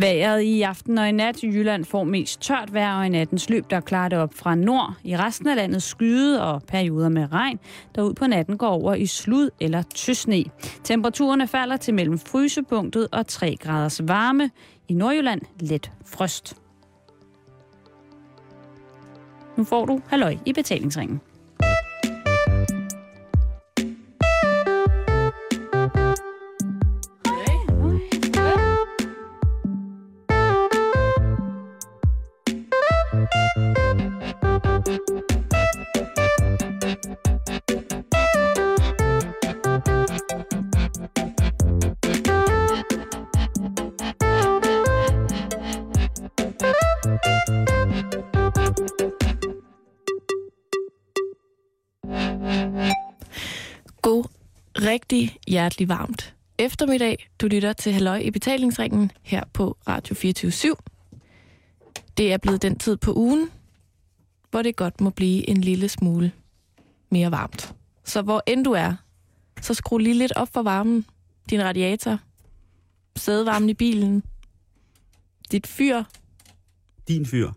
Vejret i aften og i nat i Jylland får mest tørt vejr, og i nattens løb der klarer det op fra nord. I resten af landet skyde og perioder med regn, der ud på natten går over i slud eller tysne. Temperaturerne falder til mellem frysepunktet og 3 graders varme. I Nordjylland let frost. Nu får du halløj i betalingsringen. Hjertelig varmt eftermiddag. Du lytter til Halløj i betalingsringen her på Radio 24 Det er blevet den tid på ugen, hvor det godt må blive en lille smule mere varmt. Så hvor end du er, så skru lige lidt op for varmen. Din radiator, sædevarmen i bilen, dit fyr, Din fyr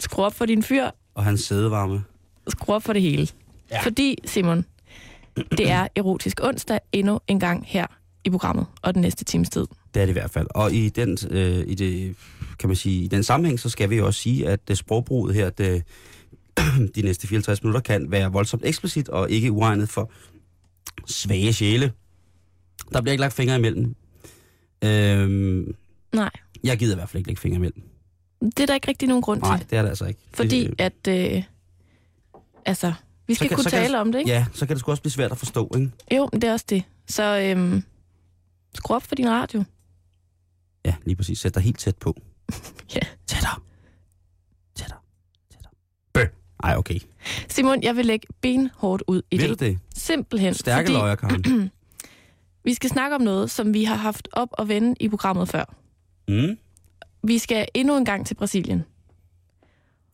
skru op for din fyr, og hans sædevarme. skru op for det hele. Ja. Fordi, Simon, det er erotisk onsdag endnu en gang her i programmet, og den næste times tid. Det er det i hvert fald. Og i den, øh, i det, kan man sige, i den sammenhæng, så skal vi jo også sige, at det sprogbruget her, det, de næste 54 minutter, kan være voldsomt eksplicit og ikke uegnet for svage sjæle. Der bliver ikke lagt fingre imellem. Øhm, Nej, jeg gider i hvert fald ikke lægge fingre imellem. det er der ikke rigtig nogen grund Nej, til. det er det altså ikke. Fordi det, at, øh, altså, vi skal kan- kunne tale det- om det, ikke? Ja, så kan det sgu også blive svært at forstå, ikke? Jo, men det er også det. Så øhm, skru op for din radio. Ja, lige præcis. Sæt dig helt tæt på. Ja. Tættere. Tættere. Tættere. Bøh. Ej, okay. Simon, jeg vil lægge benhårdt ud i Vil det. det? Simpelthen. Stærke løjer, Karen. vi skal snakke om noget, som vi har haft op og vende i programmet før. Mm. Vi skal endnu en gang til Brasilien.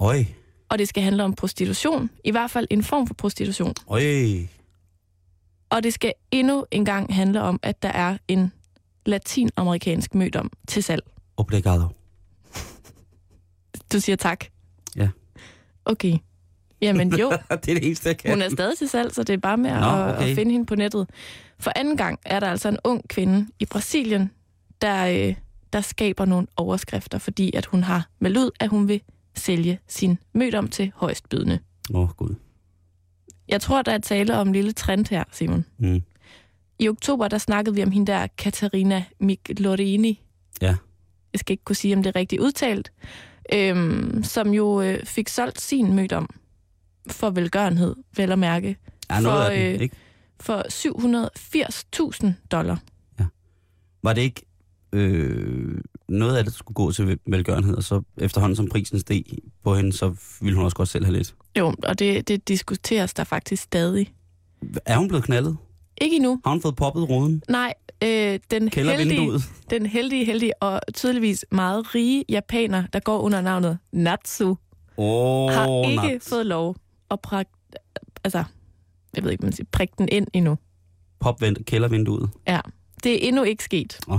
Øj. Og det skal handle om prostitution. I hvert fald en form for prostitution. Øj. Og det skal endnu en gang handle om, at der er en latinamerikansk mødom til salg. Obrigado. Du siger tak. Ja. Okay. Jamen jo, det er det eneste, jeg kan. hun er stadig til salg, så det er bare med Nå, at, okay. at finde hende på nettet. For anden gang er der altså en ung kvinde i Brasilien, der, øh, der skaber nogle overskrifter, fordi at hun har meldt ud, at hun vil sælge sin mødom til højstbydende. Åh, oh, gud. Jeg tror, der er tale om en lille trend her, Simon. Mm. I oktober, der snakkede vi om hende der Katarina Miglorini. Ja. Jeg skal ikke kunne sige, om det er rigtigt udtalt. Øhm, som jo øh, fik solgt sin mødom for velgørenhed, vel at mærke, Ja, noget For, af den, øh, ikke? for 780.000 dollar. Var det ikke øh, noget af det skulle gå til velgørenhed, og så efterhånden som prisen steg på hende, så ville hun også godt selv have lidt. Jo, og det, det diskuteres der faktisk stadig. Er hun blevet knaldet? Ikke endnu. Har hun fået poppet ruden? Nej, øh, den, heldige, den heldige, heldige og tydeligvis meget rige japaner, der går under navnet Natsu, oh, har ikke fået lov at prak, altså, jeg ved ikke, man siger, prikke den ind endnu. Popvendt kældervinduet. Ja, det er endnu ikke sket. Åh.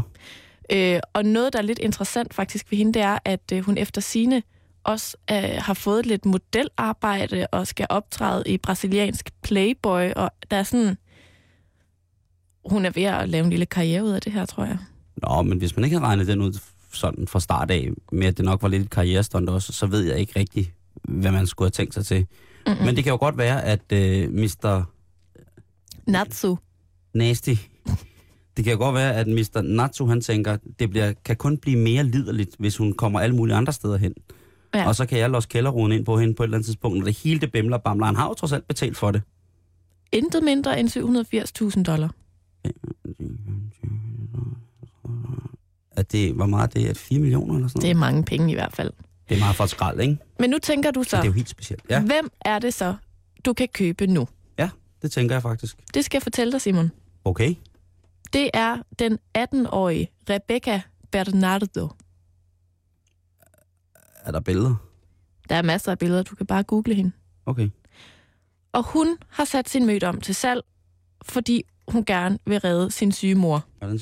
Øh, og noget, der er lidt interessant faktisk ved hende, det er, at øh, hun efter sine også øh, har fået lidt modelarbejde og skal optræde i brasiliansk Playboy, og der er sådan... Hun er ved at lave en lille karriere ud af det her, tror jeg. Nå, men hvis man ikke havde regnet den ud sådan fra start af, med at det nok var lidt et karrierestunt også, så ved jeg ikke rigtig, hvad man skulle have tænkt sig til. Mm-mm. Men det kan jo godt være, at øh, Mr. Natsu. Nasty, det kan godt være, at Mr. Natsu, han tænker, det bliver, kan kun blive mere liderligt, hvis hun kommer alle mulige andre steder hen. Ja. Ja. Og så kan jeg låse kælderruden ind på hende på et eller andet tidspunkt, når det hele det bimler og bamler. Han har jo trods alt betalt for det. Intet mindre end 780.000 dollar. At det, hvor meget det er? 4 millioner eller sådan Det er noget? mange penge i hvert fald. Det er meget for skrald, ikke? Men nu tænker du Så. Det er så, jo helt specielt. Ja, hvem er det så, du kan købe nu? det tænker jeg faktisk. Det skal jeg fortælle dig, Simon. Okay. Det er den 18-årige Rebecca Bernardo. Er der billeder? Der er masser af billeder, du kan bare google hende. Okay. Og hun har sat sin møde om til salg, fordi hun gerne vil redde sin syge mor. Hvordan...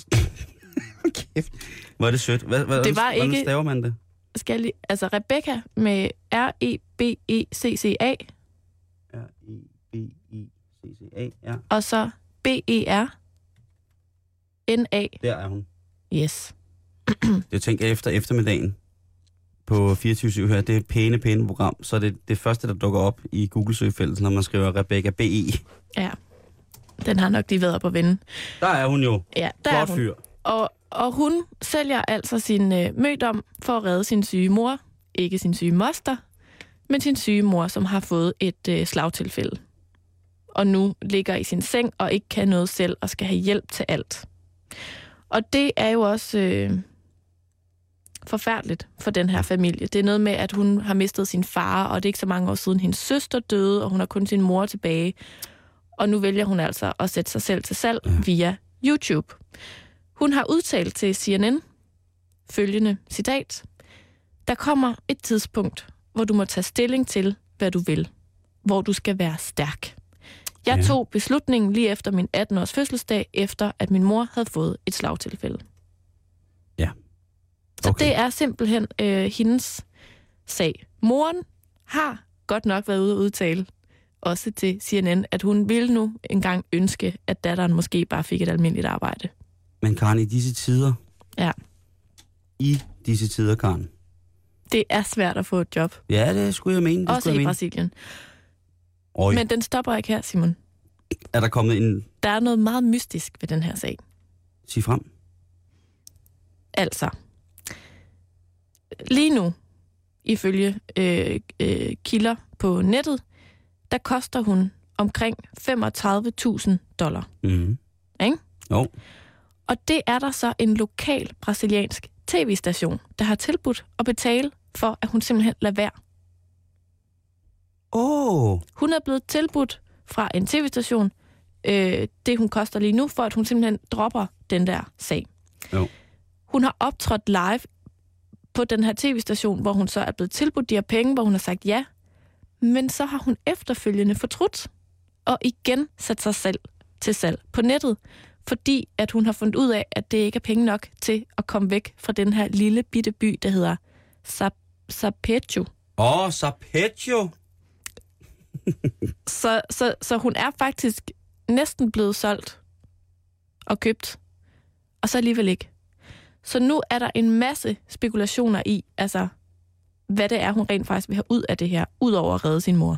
Kæft. Hvor er det sødt. Hvad, hvad, Det var hvordan ikke- staver man det? Skal lige, altså Rebecca med E R-E-B-E-C-C-A, R-E-B-I-C-C-A. Ja, og så B-E-R-N-A. der er hun. Yes. Jeg tænker efter eftermiddagen på 24 her, det er et pæne, pæne program, så det det første, der dukker op i Google-søgefeltet, når man skriver Rebecca B.E. Ja. Den har nok lige været op at vende. Der er hun jo. Ja, der Flot er hun. fyr. Og, og hun sælger altså sin øh, mødom for at redde sin syge mor. Ikke sin syge moster, men sin syge mor, som har fået et øh, slagtilfælde. Og nu ligger i sin seng og ikke kan noget selv og skal have hjælp til alt. Og det er jo også øh, forfærdeligt for den her familie. Det er noget med, at hun har mistet sin far, og det er ikke så mange år siden hendes søster døde, og hun har kun sin mor tilbage. Og nu vælger hun altså at sætte sig selv til salg Ja. via YouTube. Hun har udtalt til CNN følgende citat. Der kommer et tidspunkt, hvor du må tage stilling til, hvad du vil. Hvor du skal være stærk. Jeg Ja. tog beslutningen lige efter min 18-års fødselsdag, efter at min mor havde fået et slagtilfælde. Ja. Så Okay. det er simpelthen øh, hendes sag. Moren har godt nok været ude at udtale, også til CNN, at hun ville nu engang ønske, at datteren måske bare fik et almindeligt arbejde. Men Karen, i disse tider... Ja. I disse tider, Karen. Det er svært at få et job, Ja, det skulle jeg mene. Det også skulle i jeg mene. Brasilien. Øj, Men den stopper ikke her, Simon. er der kommet en... Der er noget meget mystisk ved den her sag. Sig frem. Altså, lige nu, ifølge øh, øh, kilder på nettet, der koster hun omkring 35.000 dollar. Mm. Ikke? Jo. Og det er der så en lokal brasiliansk tv-station, der har tilbudt at betale for, at hun simpelthen lader være. Oh, Hun er blevet tilbudt fra en tv-station, øh, det hun koster lige nu, for at hun simpelthen dropper den der sag. Jo. Hun har optrådt live på den her tv-station, hvor hun så er blevet tilbudt de her penge, hvor hun har sagt ja. Men så har hun efterfølgende fortrudt og igen sat sig selv til salg på nettet, fordi at hun har fundet ud af, at det ikke er penge nok til at komme væk fra den her lille bitte by, der hedder Sap- Sapecho. Åh, oh, Sapetio. Så, så, så hun er faktisk næsten blevet solgt og købt, og så alligevel ikke. Så nu er der en masse spekulationer i, altså, hvad det er, hun rent faktisk vil have ud af det her, ud over at redde sin mor.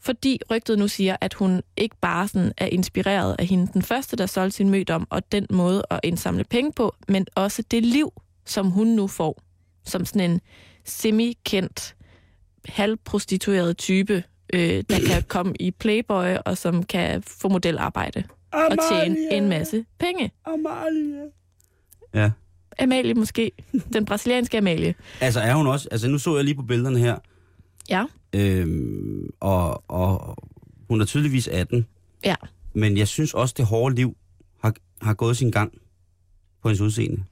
Fordi rygtet nu siger, at hun ikke bare sådan er inspireret af hende, den første, der solgte sin mødom, og den måde at indsamle penge på, men også det liv, som hun nu får, som sådan en semi-kendt, halvprostitueret type, øh, der kan komme i Playboy, og som kan få modelarbejde og tjene en masse penge. Amalie. Ja. Amalie måske. Den brasilianske Amalie. Altså er hun også... Altså nu så jeg lige på billederne her, Ja. øhm, og, og hun er tydeligvis 18. Ja. Men jeg synes også, det hårde liv har, har gået sin gang på hendes udseende.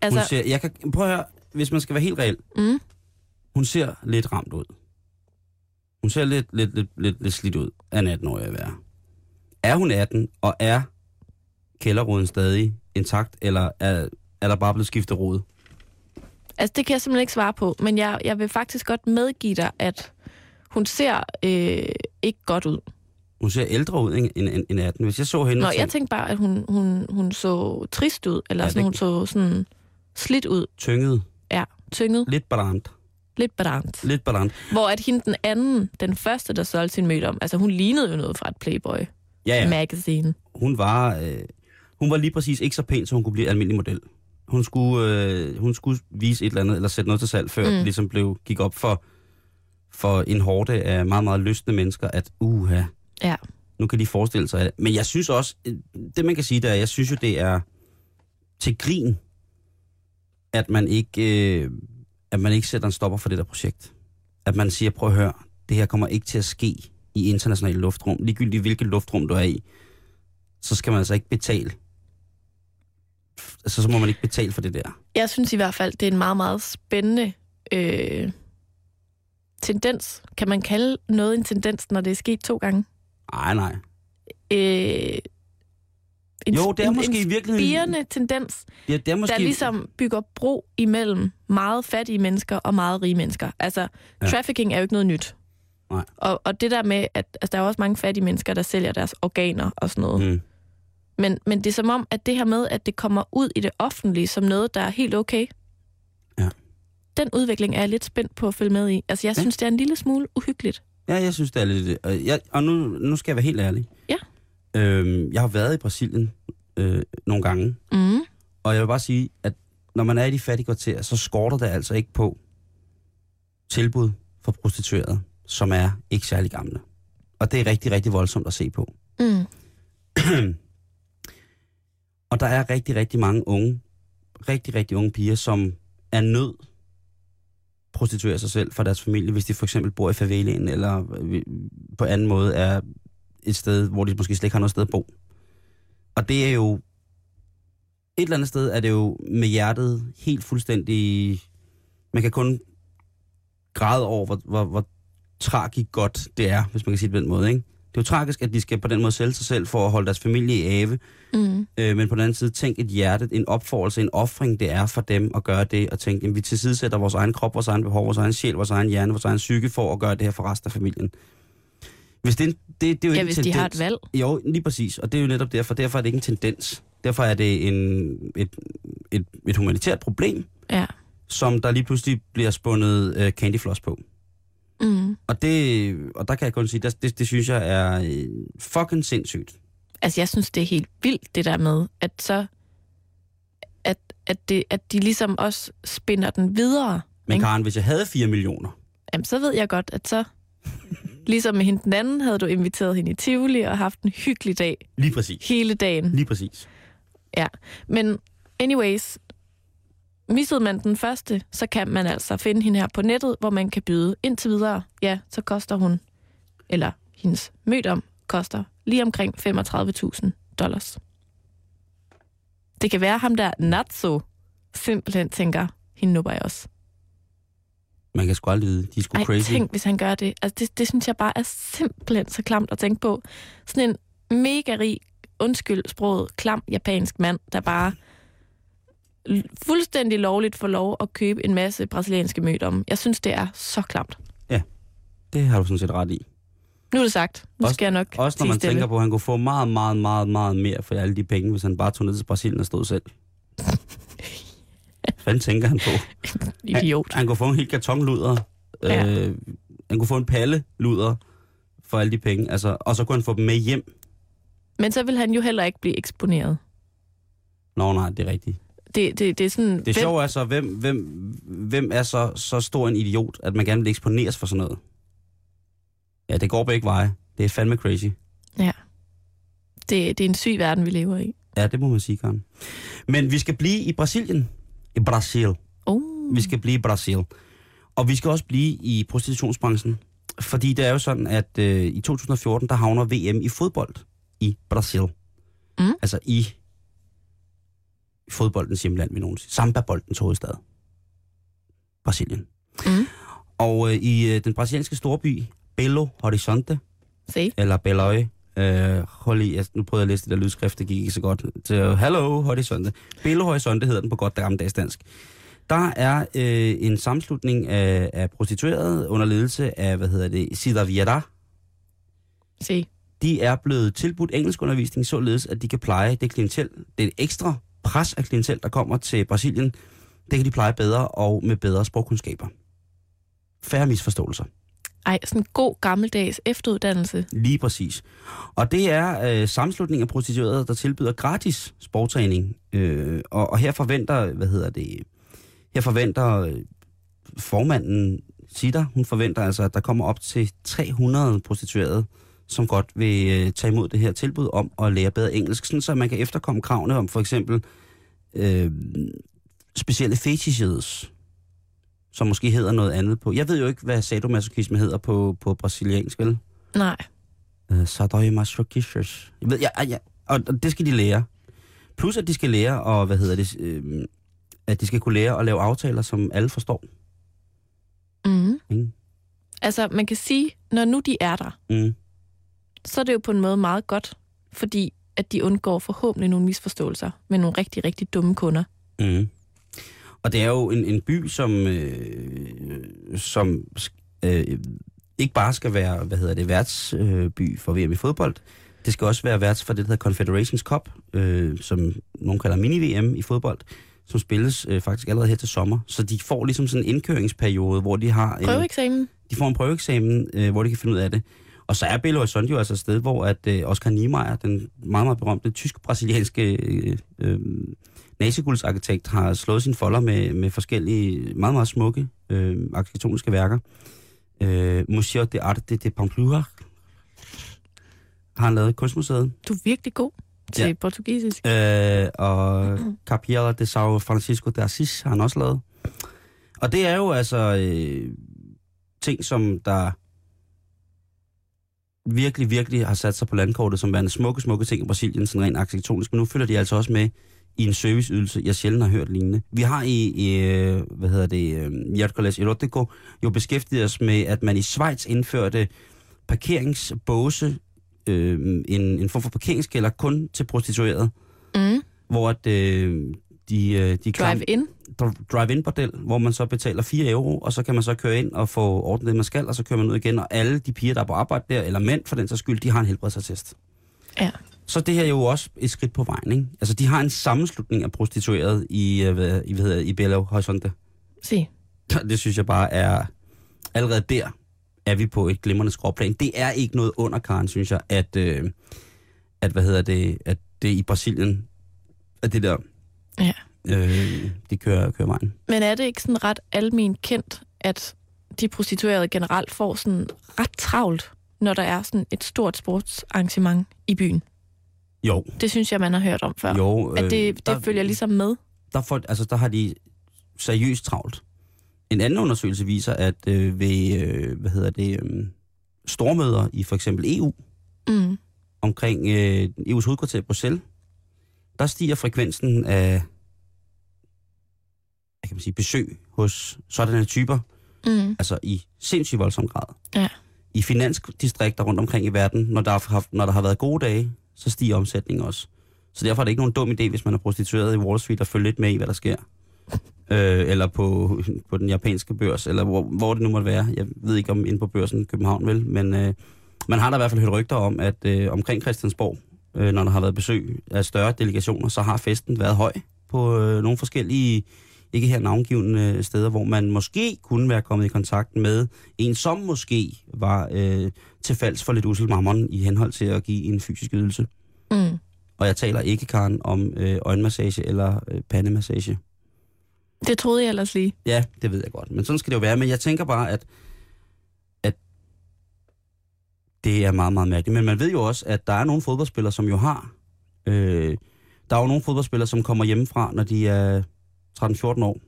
Altså, hun ser, jeg kan, prøv at høre, hvis man skal være helt reelt. mm, Hun ser lidt ramt ud. Hun ser lidt, lidt, lidt, lidt, lidt slidt ud af en 18-årig at være. Er hun 18, og er kælderroden stadig intakt, eller er, er der bare blevet skiftet rod? altså, det kan jeg simpelthen ikke svare på, men jeg, jeg vil faktisk godt medgive dig, at hun ser øh, ikke godt ud. Hun ser ældre ud end, end, end 18. Hvis jeg så hende... Nå, og jeg tænkte bare, at hun, hun, hun så trist ud, eller Ja, sådan, det- hun så sådan slidt ud. tynget, Ja, tynget, lidt brændt, lidt brændt. lidt brændt. Hvor at hende den anden, den første, der solgte sin møde om, altså hun lignede jo noget fra et Playboy Ja, ja. magazine. Hun var, øh, hun var lige præcis ikke så pæn, så hun kunne blive almindelig model. Hun skulle, øh, hun skulle vise et eller andet, eller sætte noget til salg, før mm. Det ligesom blev, gik op for, for en hårde af meget, meget lystende mennesker, at uha, Ja. nu kan de forestille sig det. Men jeg synes også, øh, det man kan sige, der er, jeg synes jo, det er til grin, at man ikke, øh, at man ikke sætter en stopper for det der projekt. At man siger, prøv at høre, det her kommer ikke til at ske i internationale luftrum. Ligegyldigt hvilket luftrum du er i, så skal man altså ikke betale. Altså, så må man ikke betale for det der. Jeg synes i hvert fald, det er en meget, meget spændende øh, tendens. Kan man kalde noget en tendens, når det er sket to gange? Nej, nej. Øh, en, Jo, det er en, måske en i virkeligheden... spirende tendens, Ja, det er måske... der ligesom bygger bro imellem meget fattige mennesker og meget rige mennesker. Altså, Ja. ja. trafficking er jo ikke noget nyt. Nej. Og, og det der med, at altså, der er også mange fattige mennesker, der sælger deres organer og sådan noget. Mm. Men, men det er som om, at det her med, at det kommer ud i det offentlige som noget, der er helt okay. Ja. Den udvikling er jeg lidt spændt på at følge med i. Altså, jeg Ja. synes, det er en lille smule uhyggeligt. Ja, jeg synes, det er lidt... Og, jeg, og nu, nu skal jeg være helt ærlig. Ja. Øhm, jeg har været i Brasilien øh, nogle gange, Mm. og jeg vil bare sige, at når man er i de fattige kvarterer, så skorter det altså ikke på tilbud for prostituerede, som er ikke særlig gamle. Og det er rigtig, rigtig voldsomt at se på. Mm. Og der er rigtig, rigtig mange unge, rigtig, rigtig unge piger, som er nød prostituerer sig selv for deres familie, hvis de for eksempel bor i favelaen, eller øh, på anden måde er et sted, hvor de måske slet ikke har noget sted at bo. Og det er jo, et eller andet sted er det jo med hjertet helt fuldstændig, man kan kun græde over, hvor, hvor, hvor tragisk godt det er, hvis man kan sige det på den måde, ikke? Det er jo tragisk, at de skal på den måde sælge sig selv for at holde deres familie i ave, Mm. Øh, men på den anden side, tænk et hjerte, en opfordrelse, en offring, det er for dem at gøre det, og tænke, at vi tilsidesætter vores egen krop, vores egen behov, vores egen sjæl, vores egen hjerne, vores egen psyke, for at gøre det her for resten af familien. Hvis det, det, det er jo Ja, ikke hvis en de tendens. har et valg. Jo, lige præcis, og det er jo netop derfor. Derfor er det ikke en tendens. Derfor er det en, et, et, et humanitært problem, Ja. som der lige pludselig bliver spundet uh, candyfloss på. Mm. Og, det, og der kan jeg kun sige, det, det, det synes jeg er øh, fucking sindssygt. Altså, jeg synes, det er helt vildt, det der med, at så... At, at, det, at de ligesom også spinder den videre. Men ikke? Karen, hvis jeg havde 4 millioner, Jamen, så ved jeg godt, at så... Ligesom med hende den anden, havde du inviteret hende i Tivoli og haft en hyggelig dag lige præcis, hele dagen. lige præcis. Ja, men anyways, missede man den første, så kan man altså finde hende her på nettet, hvor man kan byde indtil videre. Ja, så koster hun, eller hendes mødom koster lige omkring 35.000 dollars. Det kan være ham der Natso simpelthen tænker, hende nubber jeg også. Man kan sgu aldrig vide. De er sgu Ej, crazy. tænk, hvis han gør det. Altså, det. Det synes jeg bare er simpelthen så klamt at tænke på. Sådan en mega rig, undskyld sproget, klam japansk mand, der bare fuldstændig lovligt får lov at købe en masse brasilianske mødomme. Jeg synes, det er så klamt. Det har du sådan set ret i. Nu er det sagt. Nu Også- skal jeg nok Også når man stille. tænker på, at han kunne få meget, meget, meget, meget mere for alle de penge, hvis han bare tog ned til Brasilien og stod selv. Hvad tænker han på? Idiot. Han kunne få en helt karton luder. Ja. Øh, han kunne få en palle luder for alle de penge. Altså, og så kunne han få dem med hjem. Men så vil han jo heller ikke blive eksponeret. Nå nej, det er rigtigt. Det, det, det er sådan... Det sjove er så, hvem, hvem, hvem er så, så stor en idiot, at man gerne vil eksponeres for sådan noget? Ja, det går begge veje. Det er fandme crazy. det, det er en syg verden, vi lever i. Ja, det må man sige, Karen. Men vi skal blive i Brasilien. I Brasil. Oh. Vi skal blive i Brasil. Og vi skal også blive i prostitutionsbranchen. Fordi det er jo sådan, at øh, i 2014, der havner VM i fodbold i Brasil. Mm. Altså i fodboldens hjemland, vi nogen siger. Samba-boldens hovedstad. Brasilien. Mm. Og øh, i øh, den brasilianske storby Belo Horizonte, Se. eller Belo øh, hold i, jeg, nu prøvede jeg at læse det der lydskrift, det gik ikke så godt. Så, Hello Horizonte. Belo Horizonte hedder den på godt gammeldags dansk. Der er øh, en sammenslutning af, af prostituerede under ledelse af, hvad hedder det, Cida Viera. Se. De er blevet tilbudt engelskundervisning, således at de kan pleje det klientel, det ekstra pres af klientel, der kommer til Brasilien, det kan de pleje bedre og med bedre sprogkundskaber. Færre misforståelser. Ej, sådan en god gammeldags efteruddannelse. Lige præcis. Og det er øh, sammenslutningen af prostituerede, der tilbyder gratis sporttræning. Øh, og, og her forventer, hvad hedder det, her forventer øh, formanden Sida, hun forventer altså, at der kommer op til 300 prostituerede, som godt vil øh, tage imod det her tilbud om at lære bedre engelsk, sådan så man kan efterkomme kravene om for eksempel øh, specielle fetishes, som måske hedder noget andet på. Jeg ved jo ikke, hvad sadomasochisme hedder på, på brasiliansk, vel? Nej. Uh, Sadomasochismus. Jeg ved, ja, ja, og det skal de lære. Plus at de skal lære, og hvad hedder det, øh, at de skal kunne lære at lave aftaler, som alle forstår. Mm. Ikke? Altså, man kan sige, når nu de er der, Mm. så er det jo på en måde meget godt, fordi at de undgår forhåbentlig nogle misforståelser med nogle rigtig, rigtig dumme kunder. Mm. Og det er jo en, en by, som, øh, som øh, ikke bare skal være, hvad hedder det, værtsby øh, for VM i fodbold. Det skal også være værts for det, der hedder Confederations Cup, øh, som nogen kalder mini-VM i fodbold, som spilles øh, faktisk allerede her til sommer. Så de får ligesom sådan en indkøringsperiode, hvor de har en, Prøveeksamen? de får en prøveeksamen, øh, hvor de kan finde ud af det. Og så er Belo Horizonte jo altså et sted, hvor at øh, Oscar Niemeyer, den meget, meget berømte tysk-brasilianske øh, øh, naziguldsarkitekt, har slået sine folder med, med forskellige meget, meget smukke øh, arkitektoniske værker. Øh, Museo de Arte de Pamplona har han lavet kunstmuseet. Du er virkelig god til ja. portugisisk. Øh, og Capilla de São Francisco de Assis har han også lavet. Og det er jo altså øh, ting, som der virkelig, virkelig har sat sig på landkortet som værende smukke, smukke ting i Brasilien, sådan rent arkitektonisk. Men nu følger de altså også med i en serviceydelse, jeg sjældent har hørt lignende. Vi har i, i øh, hvad hedder det, øh, Hjertkolas Erotico jo beskæftiget os med, at man i Schweiz indførte parkeringsbåse, øh, en, en form for parkeringskælder kun til prostituerede Mm. hvor at, øh, de, øh, de Drive-in. dr- drive-in bordel, hvor man så betaler 4 euro, og så kan man så køre ind og få ordnet det, man skal, og så kører man ud igen, og alle de piger, der er på arbejde der, eller mænd for den sags skyld, de har en helbredsattest. Ja. Så det her er jo også et skridt på vejen, ikke? Altså, de har en sammenslutning af prostituerede i, øh, hvad, i, hvad hedder, i Belo Horizonte. Se. Det synes jeg bare er... Allerede der er vi på et glimrende skråplan. Det er ikke noget under, Karen, synes jeg, at, øh, at, hvad hedder det, at det i Brasilien, at det der, Ja. øh, de kører, kører vejen. Men er det ikke sådan ret almen kendt, at de prostituerede generelt får sådan ret travlt, når der er sådan et stort sportsarrangement i byen? Jo, Det synes jeg, man har hørt om før. jo. At det, det følger ligesom med. Der, får, altså, der har de seriøst travlt. En anden undersøgelse viser, at øh, ved, øh, hvad hedder det, øh, stormøder i for eksempel EU, Mm. omkring øh, EU's hovedkvarter i Bruxelles, der stiger frekvensen af hvad kan man sige, besøg hos sådanne typer, Mm. altså i sindssygt voldsom grad. Ja. I finansdistrikter rundt omkring i verden, når der, har når der har været gode dage, så stiger omsætningen også. Så derfor er det ikke nogen dum idé, hvis man er prostitueret i Wall Street, at følge lidt med i, hvad der sker. Øh, eller på, på den japanske børs, eller hvor, hvor det nu måtte være. Jeg ved ikke om inde på børsen i København vel, men øh, man har da i hvert fald hørt rygter om, at øh, omkring Christiansborg, øh, når der har været besøg af større delegationer, så har festen været høj på øh, nogle forskellige, ikke her navngivende steder, hvor man måske kunne være kommet i kontakt med en, som måske var øh, til falds for lidt usel mammon i henhold til at give en fysisk ydelse. Mm. Og jeg taler ikke, Karen, om øh, øjenmassage eller øh, pandemassage. Det troede jeg ellers lige. Ja, det ved jeg godt. Men sådan skal det jo være. Men jeg tænker bare, at, at det er meget, meget mærkeligt. Men man ved jo også, at der er nogle fodboldspillere, som jo har... Øh, der er jo nogle fodboldspillere, som kommer hjemmefra, når de er 13-14 år.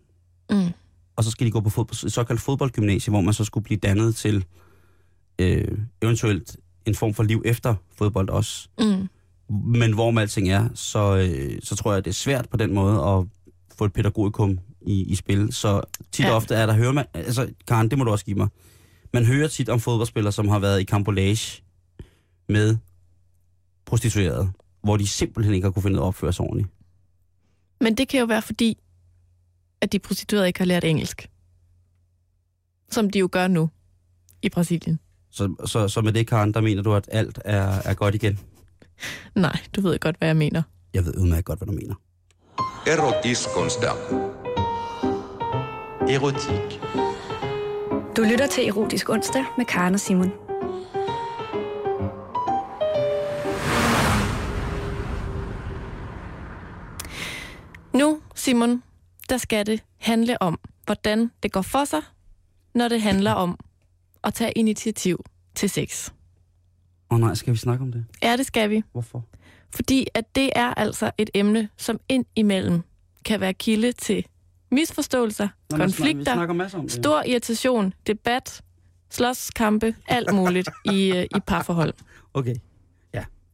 Mm. Og så skal de gå på fodbold, et såkaldt fodboldgymnasie, hvor man så skulle blive dannet til øh, eventuelt en form for liv efter fodbold også. Mm. Men hvor med alting er, så, øh, så tror jeg, det er svært på den måde at få et pædagogikum i, i spil. Så tit og Ja. ofte er der, hører man, altså Karen, det må du også give mig, man hører tit om fodboldspillere, som har været i kampolage med prostituerede, hvor de simpelthen ikke har kunne finde ud af at opføre sig ordentligt. Men det kan jo være fordi, at de prostituerede ikke har lært engelsk. Som de jo gør nu i Brasilien. Så, så, så med det, Karen, der mener du, at alt er, er godt igen? Nej, du ved godt, hvad jeg mener. Jeg ved udmærket godt, hvad du mener. Erotiskonsdag. Erotik. Du lytter til Erotisk Onsdag med Karen og Simon. Nu, Simon, der skal det handle om, hvordan det går for sig, når det handler om at tage initiativ til sex. Åh oh, nej, skal vi snakke om det? Ja, det skal vi. Hvorfor? Fordi at det er altså et emne, som ind imellem kan være kilde til misforståelser, Nå, snak- Vi konflikter, snakker om det. stor irritation, debat, slåskampe, alt muligt i, øh, i parforhold. Okay.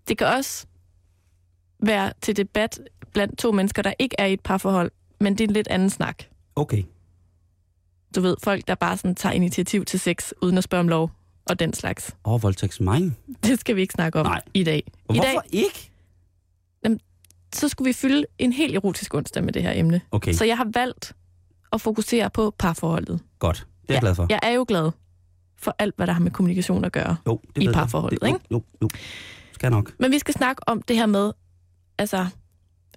Det kan også være til debat blandt to mennesker, der ikke er i et parforhold, men det er en lidt anden snak. Okay. Du ved, folk, der bare sådan tager initiativ til sex, uden at spørge om lov, og den slags. Åh, oh, voldtægtsmang. Det skal vi ikke snakke om Nej. i dag. Og I hvorfor dag, ikke? så skulle vi fylde en helt erotisk onsdag med det her emne. Okay, Så jeg har valgt at fokusere på parforholdet. godt. Det er jeg Ja, glad for. Jeg er jo glad for alt, hvad der har med kommunikation at gøre. Jo, det i jeg. parforholdet, det, jo, ikke? Jo, jo. Skal jeg nok. Men vi skal snakke om det her med, altså,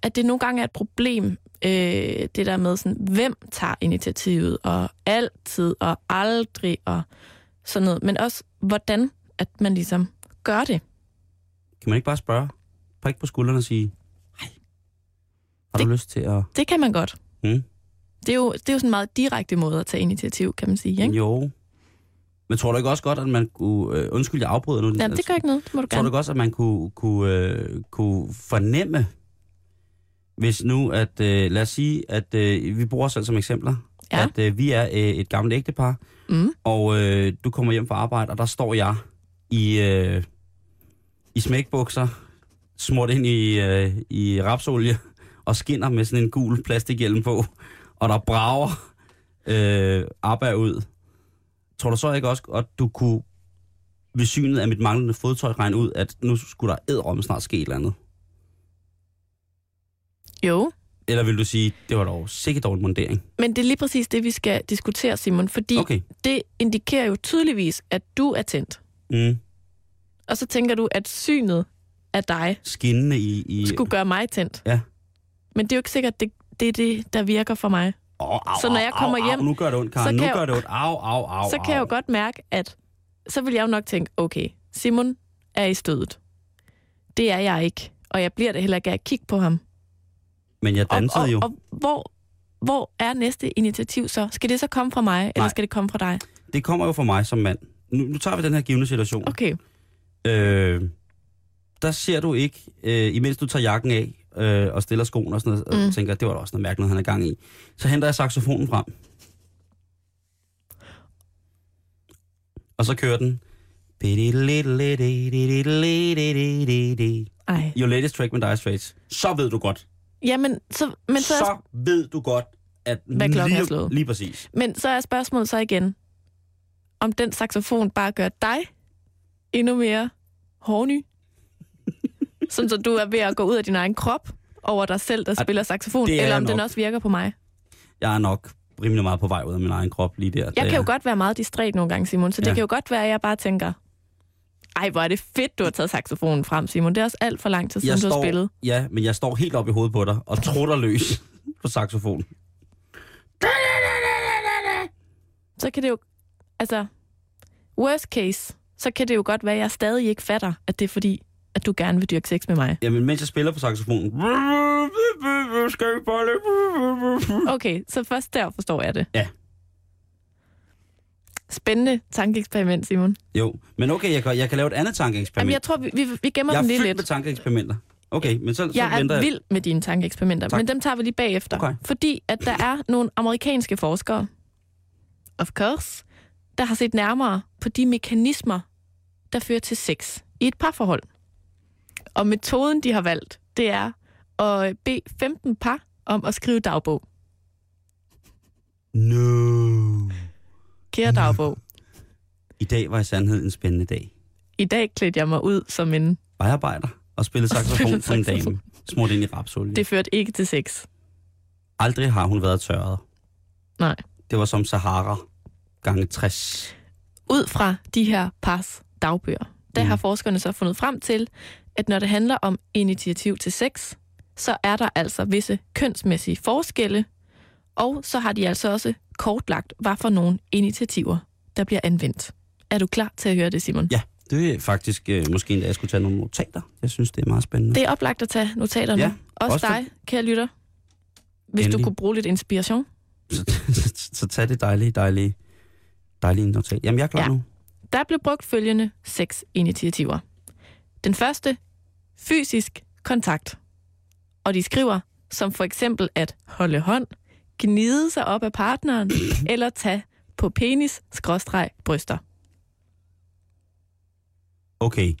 at det nogle gange er et problem, øh, det der med, sådan, hvem tager initiativet, og altid, og aldrig, og sådan noget. Men også, hvordan at man ligesom gør det. Kan man ikke bare spørge? Prik på skulderen og sige, hej. Har du Det- lyst til at... Det kan man godt. Mm. Det er, jo, det er jo sådan en meget direkte måde at tage initiativ, kan man sige. Ikke? Jo. Men tror du ikke også godt, at man kunne... Øh, undskyld, jeg afbryder nu. Jamen, det gør ikke noget. Det må du Tror du gerne. ikke også, at man kunne, kunne, øh, kunne fornemme, hvis nu, at øh, lad os sige, at øh, vi bruger os selv som eksempler, Ja. at øh, vi er øh, et gammelt ægtepar, Mm. og øh, du kommer hjem fra arbejde, og der står jeg i, øh, i smækbukser, smurt ind i, øh, i rapsolie, og skinner med sådan en gul plastikhjelm på, og der brager øh, arbejde ud. Tror du så ikke også, at du kunne ved synet af mit manglende fodtøj regne ud, at nu skulle der ædrom snart ske et eller andet? Jo, Eller vil du sige, det var dog sikkert dog en mundering? men det er lige præcis det, vi skal diskutere, Simon. Fordi Okay. det indikerer jo tydeligvis, at du er tændt. Mm. Og så tænker du, at synet af dig Skinnende i... i skulle gøre mig tændt. Ja. Men det er jo ikke sikkert, det, det er det, der virker for mig. Au, au, Så når jeg kommer au, hjem, Au, nu gør det ondt, Karen. Nu jeg gør det ondt. Au, au, au, så kan jeg jo godt mærke, at så vil jeg jo nok tænke, okay, Simon er i stødet. Det er jeg ikke. Og jeg bliver det heller ikke af at kigge på ham. Men jeg Og, dansede og, jo. og hvor, hvor er næste initiativ så? Skal det så komme fra mig, eller Nej. skal det komme fra dig? Det kommer jo fra mig som mand. Nu, nu tager vi den her givende situation. Okay. Øh, der ser du ikke, øh, imens du tager jakken af øh, og stiller skoen og sådan noget, og Mm. tænker, det var da også noget mærkeligt, han er gang i. Så henter jeg saxofonen frem. Og så kører den. Ej. Your latest track med Dire Straits. Så ved du godt. Jamen, så, men, så er, så ved du godt, at Hvad klokken er lige, slået. lige præcis. men så er spørgsmålet så igen, om den saxofon bare gør dig endnu mere hårdny? Sådan så du er ved at gå ud af din egen krop over dig selv, der Ej, spiller saxofon, det er eller om den nok. også virker på mig. Jeg er nok rimelig meget på vej ud af min egen krop lige der. Jeg kan jo godt være meget distræt nogle gange, Simon, så det Ja. kan jo godt være, at jeg bare tænker, ej, hvor er det fedt, du har taget saxofonen frem, Simon. Det er også alt for lang tid siden, jeg du har står, spillet. Ja, men jeg står helt op i hovedet på dig og trutter løs på saxofon. Så kan det jo, altså, worst case, så kan det jo godt være, at jeg stadig ikke fatter, at det er fordi, at du gerne vil dyrke sex med mig. Jamen, mens jeg spiller på saxofonen... Okay, så først der forstår jeg det. Ja. Spændende tankeeksperiment, Simon. Jo, men okay, jeg kan, jeg kan lave et andet Jamen, tankeeksperiment. jeg tror, vi, vi, vi gemmer jeg dem er lige lidt. med tankeeksperimenter. Okay, men så, så Jeg venter er jeg... vild med dine tankeeksperimenter, Tak. men dem tager vi lige bagefter. Okay. Fordi at der er nogle amerikanske forskere, of course, der har set nærmere på de mekanismer, der fører til sex i et parforhold. Og metoden, de har valgt, det er at bede 15 par om at skrive dagbog. No. Kære dagbog, I dag var i sandhed en spændende dag. i dag klædte jeg mig ud som en... Vejarbejder og spillede saxofon som en dame. Smurt ind i rapsolie. Det førte ikke til sex. Aldrig har hun været tørret. Nej. Det var som Sahara gange 60. Ud fra de her pars dagbøger, der Mm. har forskerne så fundet frem til, at når det handler om initiativ til sex, så er der altså visse kønsmæssige forskelle, og så har de altså også kortlagt, hvad for nogle initiativer, der bliver anvendt. Er du klar til at høre det, Simon? Ja, det er faktisk øh, måske endda, jeg skulle tage nogle notater. Jeg synes, det er meget spændende. Det er oplagt at tage notaterne. Ja, også, også for- dig, kære lytter. Hvis Endelig. du kunne bruge lidt inspiration. Så, så, så tag det dejlige, dejlige, dejlige notat. Jamen, jeg er klar Ja. nu. Der blev brugt følgende seks initiativer. Den første, fysisk kontakt. Og de skriver, som for eksempel at holde hånd, gnide sig op af partneren, eller tage på penis, skråstreg, bryster. Okay,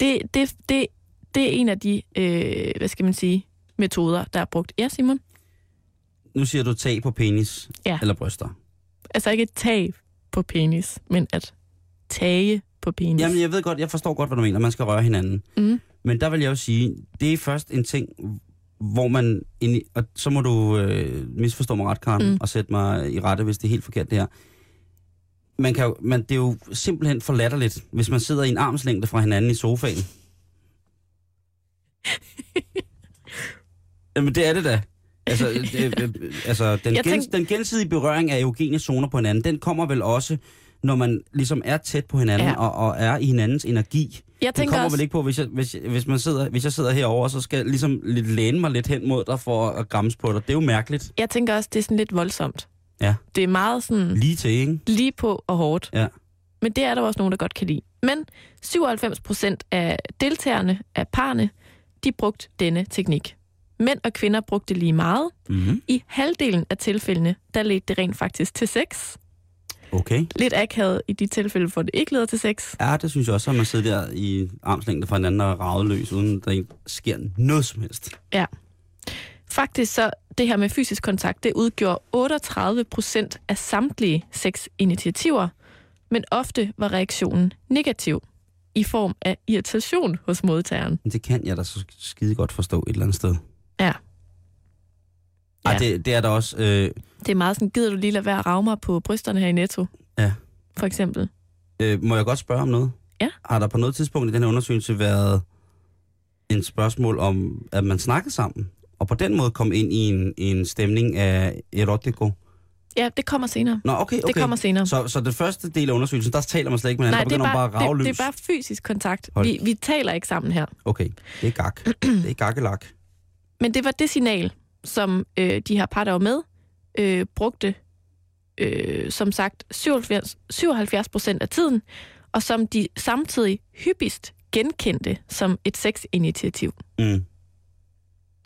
Det, det, det, det er en af de, øh, hvad skal man sige, metoder, der er brugt. Ja, Simon? nu siger du tag på penis Ja. eller bryster. Altså ikke tag på penis, men at tage på penis. Jamen, jeg ved godt, jeg forstår godt, hvad du mener. Man skal røre hinanden. Mm. Men der vil jeg jo sige, det er først en ting, hvor man... Ind og så må du øh, misforstå mig ret, Karen, mm. Og sætte mig i rette, hvis det er helt forkert det her. Man kan jo, man, det er jo simpelthen for latterligt, hvis man sidder i en armslængde fra hinanden i sofaen. Jamen, det er det da. Altså, det, øh, altså den, Jeg gens, den gensidige berøring af eugene zoner på hinanden, den kommer vel også, når man ligesom er tæt på hinanden ja. og, og er i hinandens energi. Jeg tænker kommer også, vel ikke på, hvis jeg, hvis, hvis, man sidder, hvis jeg sidder herover, så skal jeg ligesom lidt læne mig lidt hen mod dig for at græmmes på dig. Det er jo mærkeligt. jeg tænker også, det er sådan lidt voldsomt. Ja. Det er meget sådan Lige til, ikke? lige på og hårdt. Ja. Men det er der også nogen, der godt kan lide. Men 97 procent af deltagerne af parne, de brugte denne teknik. Mænd og kvinder brugte lige meget. Mm-hmm. I halvdelen af tilfældene, der ledte det rent faktisk til sex. Okay. Lidt akavet i de tilfælde, hvor det ikke leder til sex. Ja, det synes jeg også, at man sidder der i armslængde fra hinanden og ravet løs, uden der sker noget som helst. Ja. Faktisk så, det her med fysisk kontakt, det udgjorde 38 procent af samtlige sexinitiativer, men ofte var reaktionen negativ i form af irritation hos modtageren. Det kan jeg da så skide godt forstå et eller andet sted. Ja. Ej, Ja. det, det er der også... Øh, Det er meget sådan, gider du lige lade være at rave mig på brysterne her i Netto? Ja. For eksempel. øh, må jeg godt spørge om noget? Ja. Har der på noget tidspunkt i den her undersøgelse været en spørgsmål om, at man snakkede sammen? Og på den måde kom ind i en, en stemning af erotico? Ja, det kommer senere. Nå, okay, okay. Det kommer senere. Så, så det første del af undersøgelsen, der taler man slet ikke med Nej, hinanden, det der er, bare, bare det, det er bare fysisk kontakt. Hold. Vi, vi taler ikke sammen her. Okay, det er gak. det er gakkelak. Men det var det signal, som øh, de her par, der var med, øh, brugte, øh, som sagt, 77, 77 procent af tiden, og som de samtidig hyppigst genkendte som et sexinitiativ. Mm.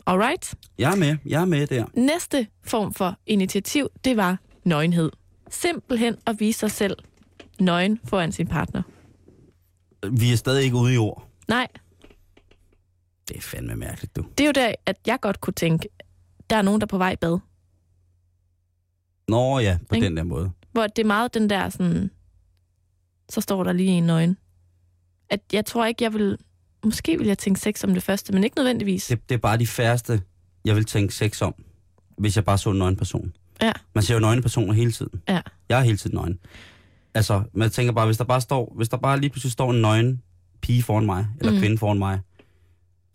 Alright? Jeg er med, jeg er med der. Næste form for initiativ, det var nøgenhed. Simpelthen at vise sig selv nøgen foran sin partner. Vi er stadig ikke ude i ord. Nej, Det er fandme mærkeligt, du. det er jo der, at jeg godt kunne tænke, der er nogen, der er på vej i bad. Nå ja, på Ikke? den der måde. Hvor det er meget den der sådan, så står der lige en nøgen. At jeg tror ikke, jeg vil, måske vil jeg tænke sex om det første, men ikke nødvendigvis. Det, det er bare de færreste, jeg vil tænke sex om, hvis jeg bare så en nøgen person. Ja. Man ser jo nøgne personer hele tiden. Ja. Jeg er hele tiden nøgen. Altså, man tænker bare, hvis der bare står, hvis der bare lige pludselig står en nøgen pige foran mig, eller Mm. mm. kvinde foran mig,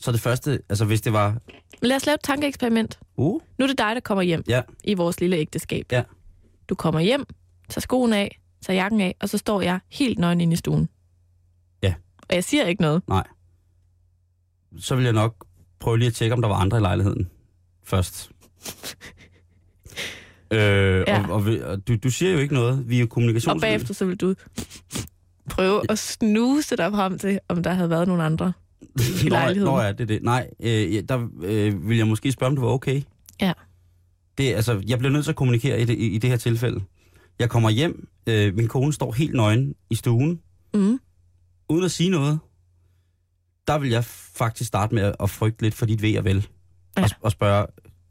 så det første, altså hvis det var, lad os lave et tankeeksperiment. uh, Nu er det dig, der kommer hjem ja, i vores lille ægteskab. Ja. Du kommer hjem, tager skoen af, tager jakken af, og så står jeg helt nøgen inde i stuen. Ja. Og jeg siger ikke noget. nej. Så vil jeg nok prøve lige at tjekke, om der var andre i lejligheden først. øh, Ja. og, og, og du, du siger jo ikke noget. Vi er jo Og bagefter så vil du prøve at snuse dig frem til, om der havde været nogen andre. I lejligheden. Nå, ja, det er det. Nej, øh, der øh, vil jeg måske spørge, om det var okay. Ja. Det, altså, jeg bliver nødt til at kommunikere i det, i, i det her tilfælde. Jeg kommer hjem, øh, min kone står helt nøgen i stuen, Mm. uden at sige noget. Der vil jeg faktisk starte med at, at frygte lidt for dit ved og vel. Ja. Og, og spørge,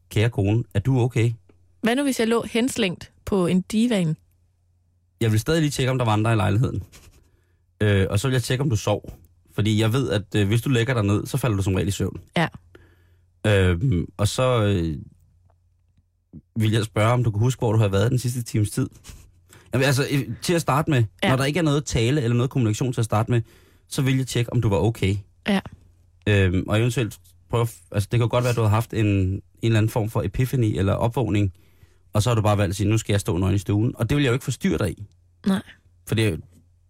kære kone, er du okay? Hvad nu, hvis jeg lå henslængt på en divan? Jeg vil stadig lige tjekke, om der var andre i lejligheden. Øh, og så vil jeg tjekke, om du sov. Fordi jeg ved, at øh, hvis du lægger dig ned, så falder du som regel i søvn. Ja. Øh, og så øh, vil jeg spørge, om du kan huske, hvor du har været den sidste times tid. Jamen, altså, til at starte med, Ja. når der ikke er noget tale eller noget kommunikation til at starte med, så vil jeg tjekke, om du var okay. Ja. Øh, og eventuelt prøve, altså det kan godt være, at du har haft en, en eller anden form for epiphany eller opvågning, og så har du bare valgt at sige, nu skal jeg stå nøgen i stuen. Og det vil jeg jo ikke forstyrre dig i. Nej. For det er, vi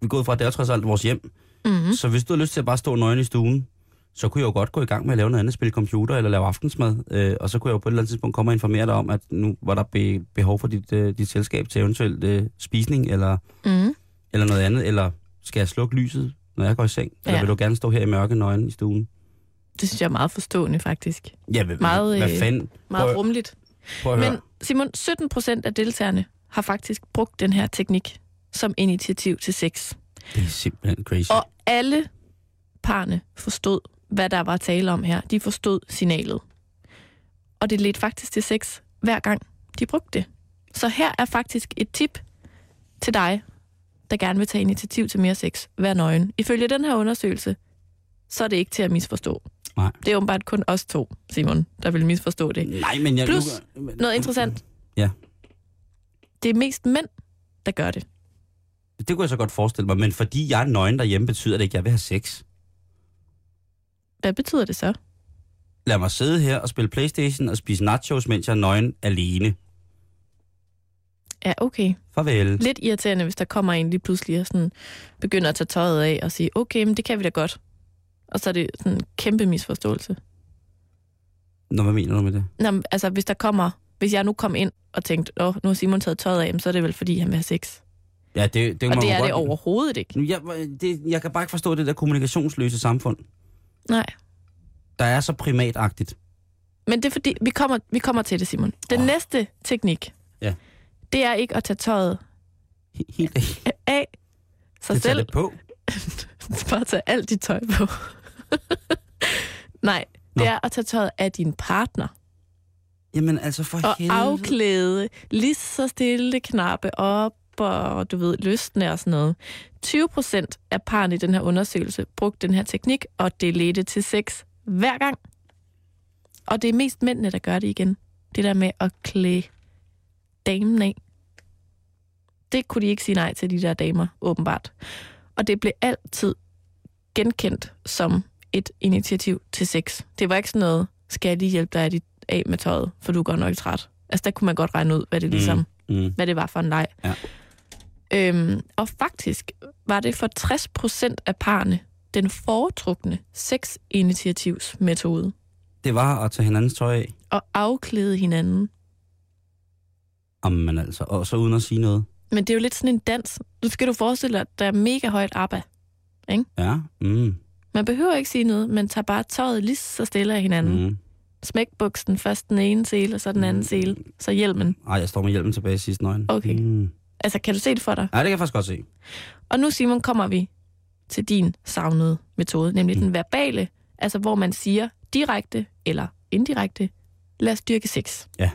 er gået fra, at det er trods alt vores hjem. Mm-hmm. Så hvis du har lyst til at bare stå nøgen i stuen, så kunne jeg jo godt gå i gang med at lave noget andet, spille computer eller lave aftensmad. Øh, og så kunne jeg jo på et eller andet tidspunkt komme og informere dig om, at nu var der be, behov for dit, øh, dit selskab til eventuelt øh, spisning eller, Mm-hmm. eller noget andet. Eller skal jeg slukke lyset, når jeg går i seng? Eller Ja. vil du gerne stå her i mørke nøgen i stuen? Det synes jeg er meget forstående, faktisk. Ja, hvad, Meget, hvad øh, fanden? Meget Prøv- rummeligt. Prøv at Men. Simon, 17 procent af deltagerne har faktisk brugt den her teknik som initiativ til sex. Det er simpelthen crazy. Og alle parne forstod, hvad der var tale om her. De forstod signalet. Og det ledte faktisk til sex hver gang de brugte det. Så her er faktisk et tip til dig, der gerne vil tage initiativ til mere sex. Vær nøgen. Ifølge den her undersøgelse, så er det ikke til at misforstå. Nej. Det er åbenbart kun os to, Simon, der vil misforstå det. Nej, men jeg... Plus Noget interessant. Ja. Det er mest mænd, der gør det. Det kunne jeg så godt forestille mig, men fordi jeg er nøgen derhjemme, betyder det ikke, at jeg vil have sex. Hvad betyder det så? Lad mig sidde her og spille Playstation og spise nachos, mens jeg er nøgen alene. Ja, okay. Farvel. Lidt irriterende, hvis der kommer en lige pludselig og sådan begynder at tage tøjet af og sige, okay, men det kan vi da godt. Og så er det sådan en kæmpe misforståelse. Nå, hvad mener du med det? Nå, altså, hvis der kommer, hvis jeg nu kom ind og tænkte, åh, nu har Simon taget tøjet af, så er det vel fordi, han vil have sex. Ja, det, det, Og det er godt... det overhovedet ikke. Jeg, det, jeg kan bare ikke forstå det der kommunikationsløse samfund, Nej. der er så primatagtigt. Men det er fordi, vi kommer, vi kommer til det, Simon. Den oh. næste teknik, Ja. det er ikke at tage tøjet He- Helt af. af sig Det selv. det på. Bare tage alt dit tøj på. Nej, det Nå. er at tage tøjet af din partner. Jamen altså for Og helvede. afklæde lige så stille knappe op og du ved, lystne og sådan noget. 20 procent af parerne i den her undersøgelse brugte den her teknik, og det ledte til sex hver gang. Og det er mest mændene, der gør det igen. Det der med at klæde damen af. Det kunne de ikke sige nej til, de der damer, åbenbart. Og det blev altid genkendt som et initiativ til sex. Det var ikke sådan noget, skal jeg lige hjælpe dig af med tøjet, for du er godt nok træt. Altså, der kunne man godt regne ud, hvad det ligesom, Mm, mm. hvad det var for en leg. Ja. Øhm, og faktisk var det for 60 procent af parerne den foretrukne sexinitiativsmetode. Det var at tage hinandens tøj af. At afklæde hinanden. Jamen altså, og så uden at sige noget. Men det er jo lidt sådan en dans. Nu skal du forestille dig, at der er mega højt ABBA. Ja, mm, Man behøver ikke sige noget, man tager bare tøjet lige så stille af hinanden. Mm. mm. Smæk buksen, først den ene sele, og så den anden sele, så hjelmen. Ej, jeg står med hjelmen tilbage i sidste nøgen. Okay. Mm. Altså, kan du se det for dig? Ja, det kan jeg faktisk godt se. Og nu, Simon, kommer vi til din savnede metode, nemlig mm. den verbale, altså hvor man siger direkte eller indirekte, lad os dyrke sex. Ja.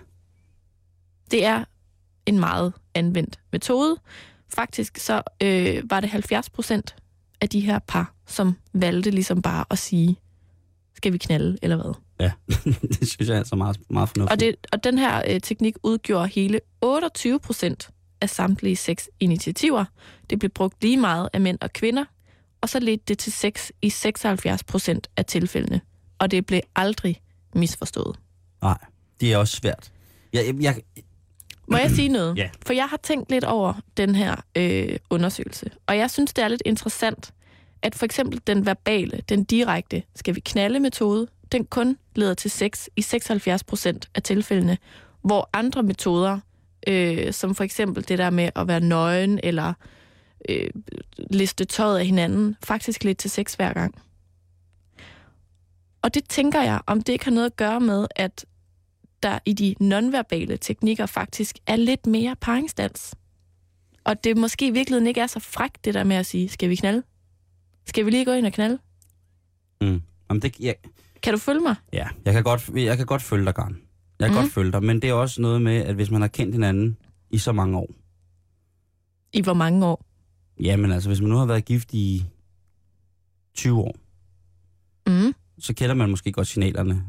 Det er en meget anvendt metode. Faktisk så øh, var det 70 procent af de her par, som valgte ligesom bare at sige, skal vi knalde eller hvad? Ja, det synes jeg er altså meget, meget fornuftigt. Og, det, og den her øh, teknik udgjorde hele 28 procent af samtlige seks initiativer. Det blev brugt lige meget af mænd og kvinder, og så ledte det til sex i 76 procent af tilfældene. Og det blev aldrig misforstået. Nej, det er også svært. Jeg, jeg, jeg, Må jeg sige noget? Ja. For jeg har tænkt lidt over den her øh, undersøgelse, og jeg synes, det er lidt interessant, at for eksempel den verbale, den direkte, skal vi knalde metode, den kun leder til sex i 76 procent af tilfældene, hvor andre metoder, øh, som for eksempel det der med at være nøgen eller øh, liste tøjet af hinanden, faktisk lidt til sex hver gang. Og det tænker jeg, om det ikke har noget at gøre med, at der i de nonverbale teknikker faktisk er lidt mere paringsdans. Og det måske i virkeligheden ikke er så frækt, det der med at sige, skal vi knalde? Skal vi lige gå ind og knalde? mm, jamen det, jeg, Kan du følge mig? ja, jeg kan godt, jeg kan godt følge dig, Garn. Jeg kan Mhm. godt følge dig, men det er også noget med, at hvis man har kendt hinanden i så mange år, I hvor mange år? jamen altså, hvis man nu har været gift i 20 år, Mm. så kender man måske godt signalerne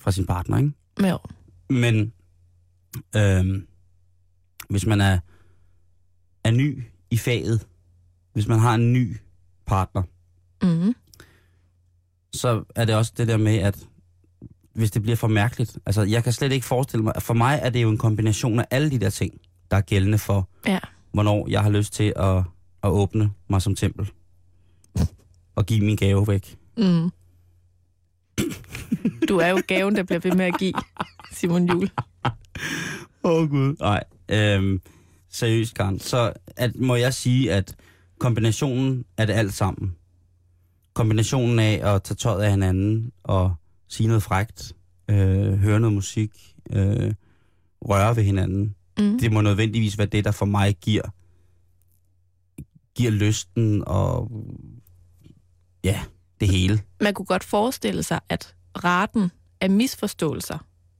fra sin partner, ikke? Jo. Men øhm, hvis man er, er ny i faget, hvis man har en ny partner, Mm. så er det også det der med, at hvis det bliver for mærkeligt, altså jeg kan slet ikke forestille mig, for mig er det jo en kombination af alle de der ting, der er gældende for, Ja. hvornår jeg har lyst til at, at åbne mig som tempel og give min gave væk. Mm. Du er jo gaven, der bliver ved med at give, Simon Jul. Åh oh, gud. Nej, øhm, seriøst, Karen. Så at, må jeg sige, at kombinationen af det alt sammen, kombinationen af at tage tøjet af hinanden og sige noget frægt, øh, høre noget musik, øh, røre ved hinanden, Mm. det må nødvendigvis være det, der for mig giver, giver lysten og ja, det hele. Man kunne godt forestille sig, at raten af misforståelser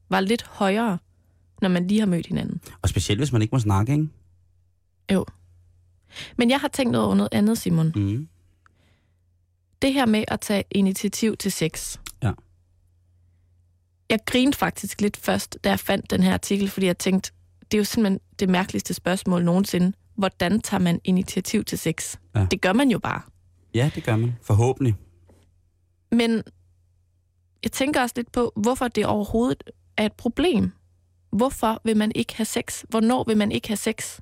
var lidt højere, når man lige har mødt hinanden. Og specielt, hvis man ikke må snakke, ikke? Men jeg har tænkt noget over noget andet, Simon. Mm. det her med at tage initiativ til sex. Jeg grinede faktisk lidt først, da jeg fandt den her artikel, fordi jeg tænkte, det er jo simpelthen det mærkeligste spørgsmål nogensinde. Hvordan tager man initiativ til sex? Ja. Det gør man jo bare. Ja, det gør man. Forhåbentlig. Men jeg tænker også lidt på, hvorfor det overhovedet er et problem. Hvorfor vil man ikke have sex? Hvornår vil man ikke have sex?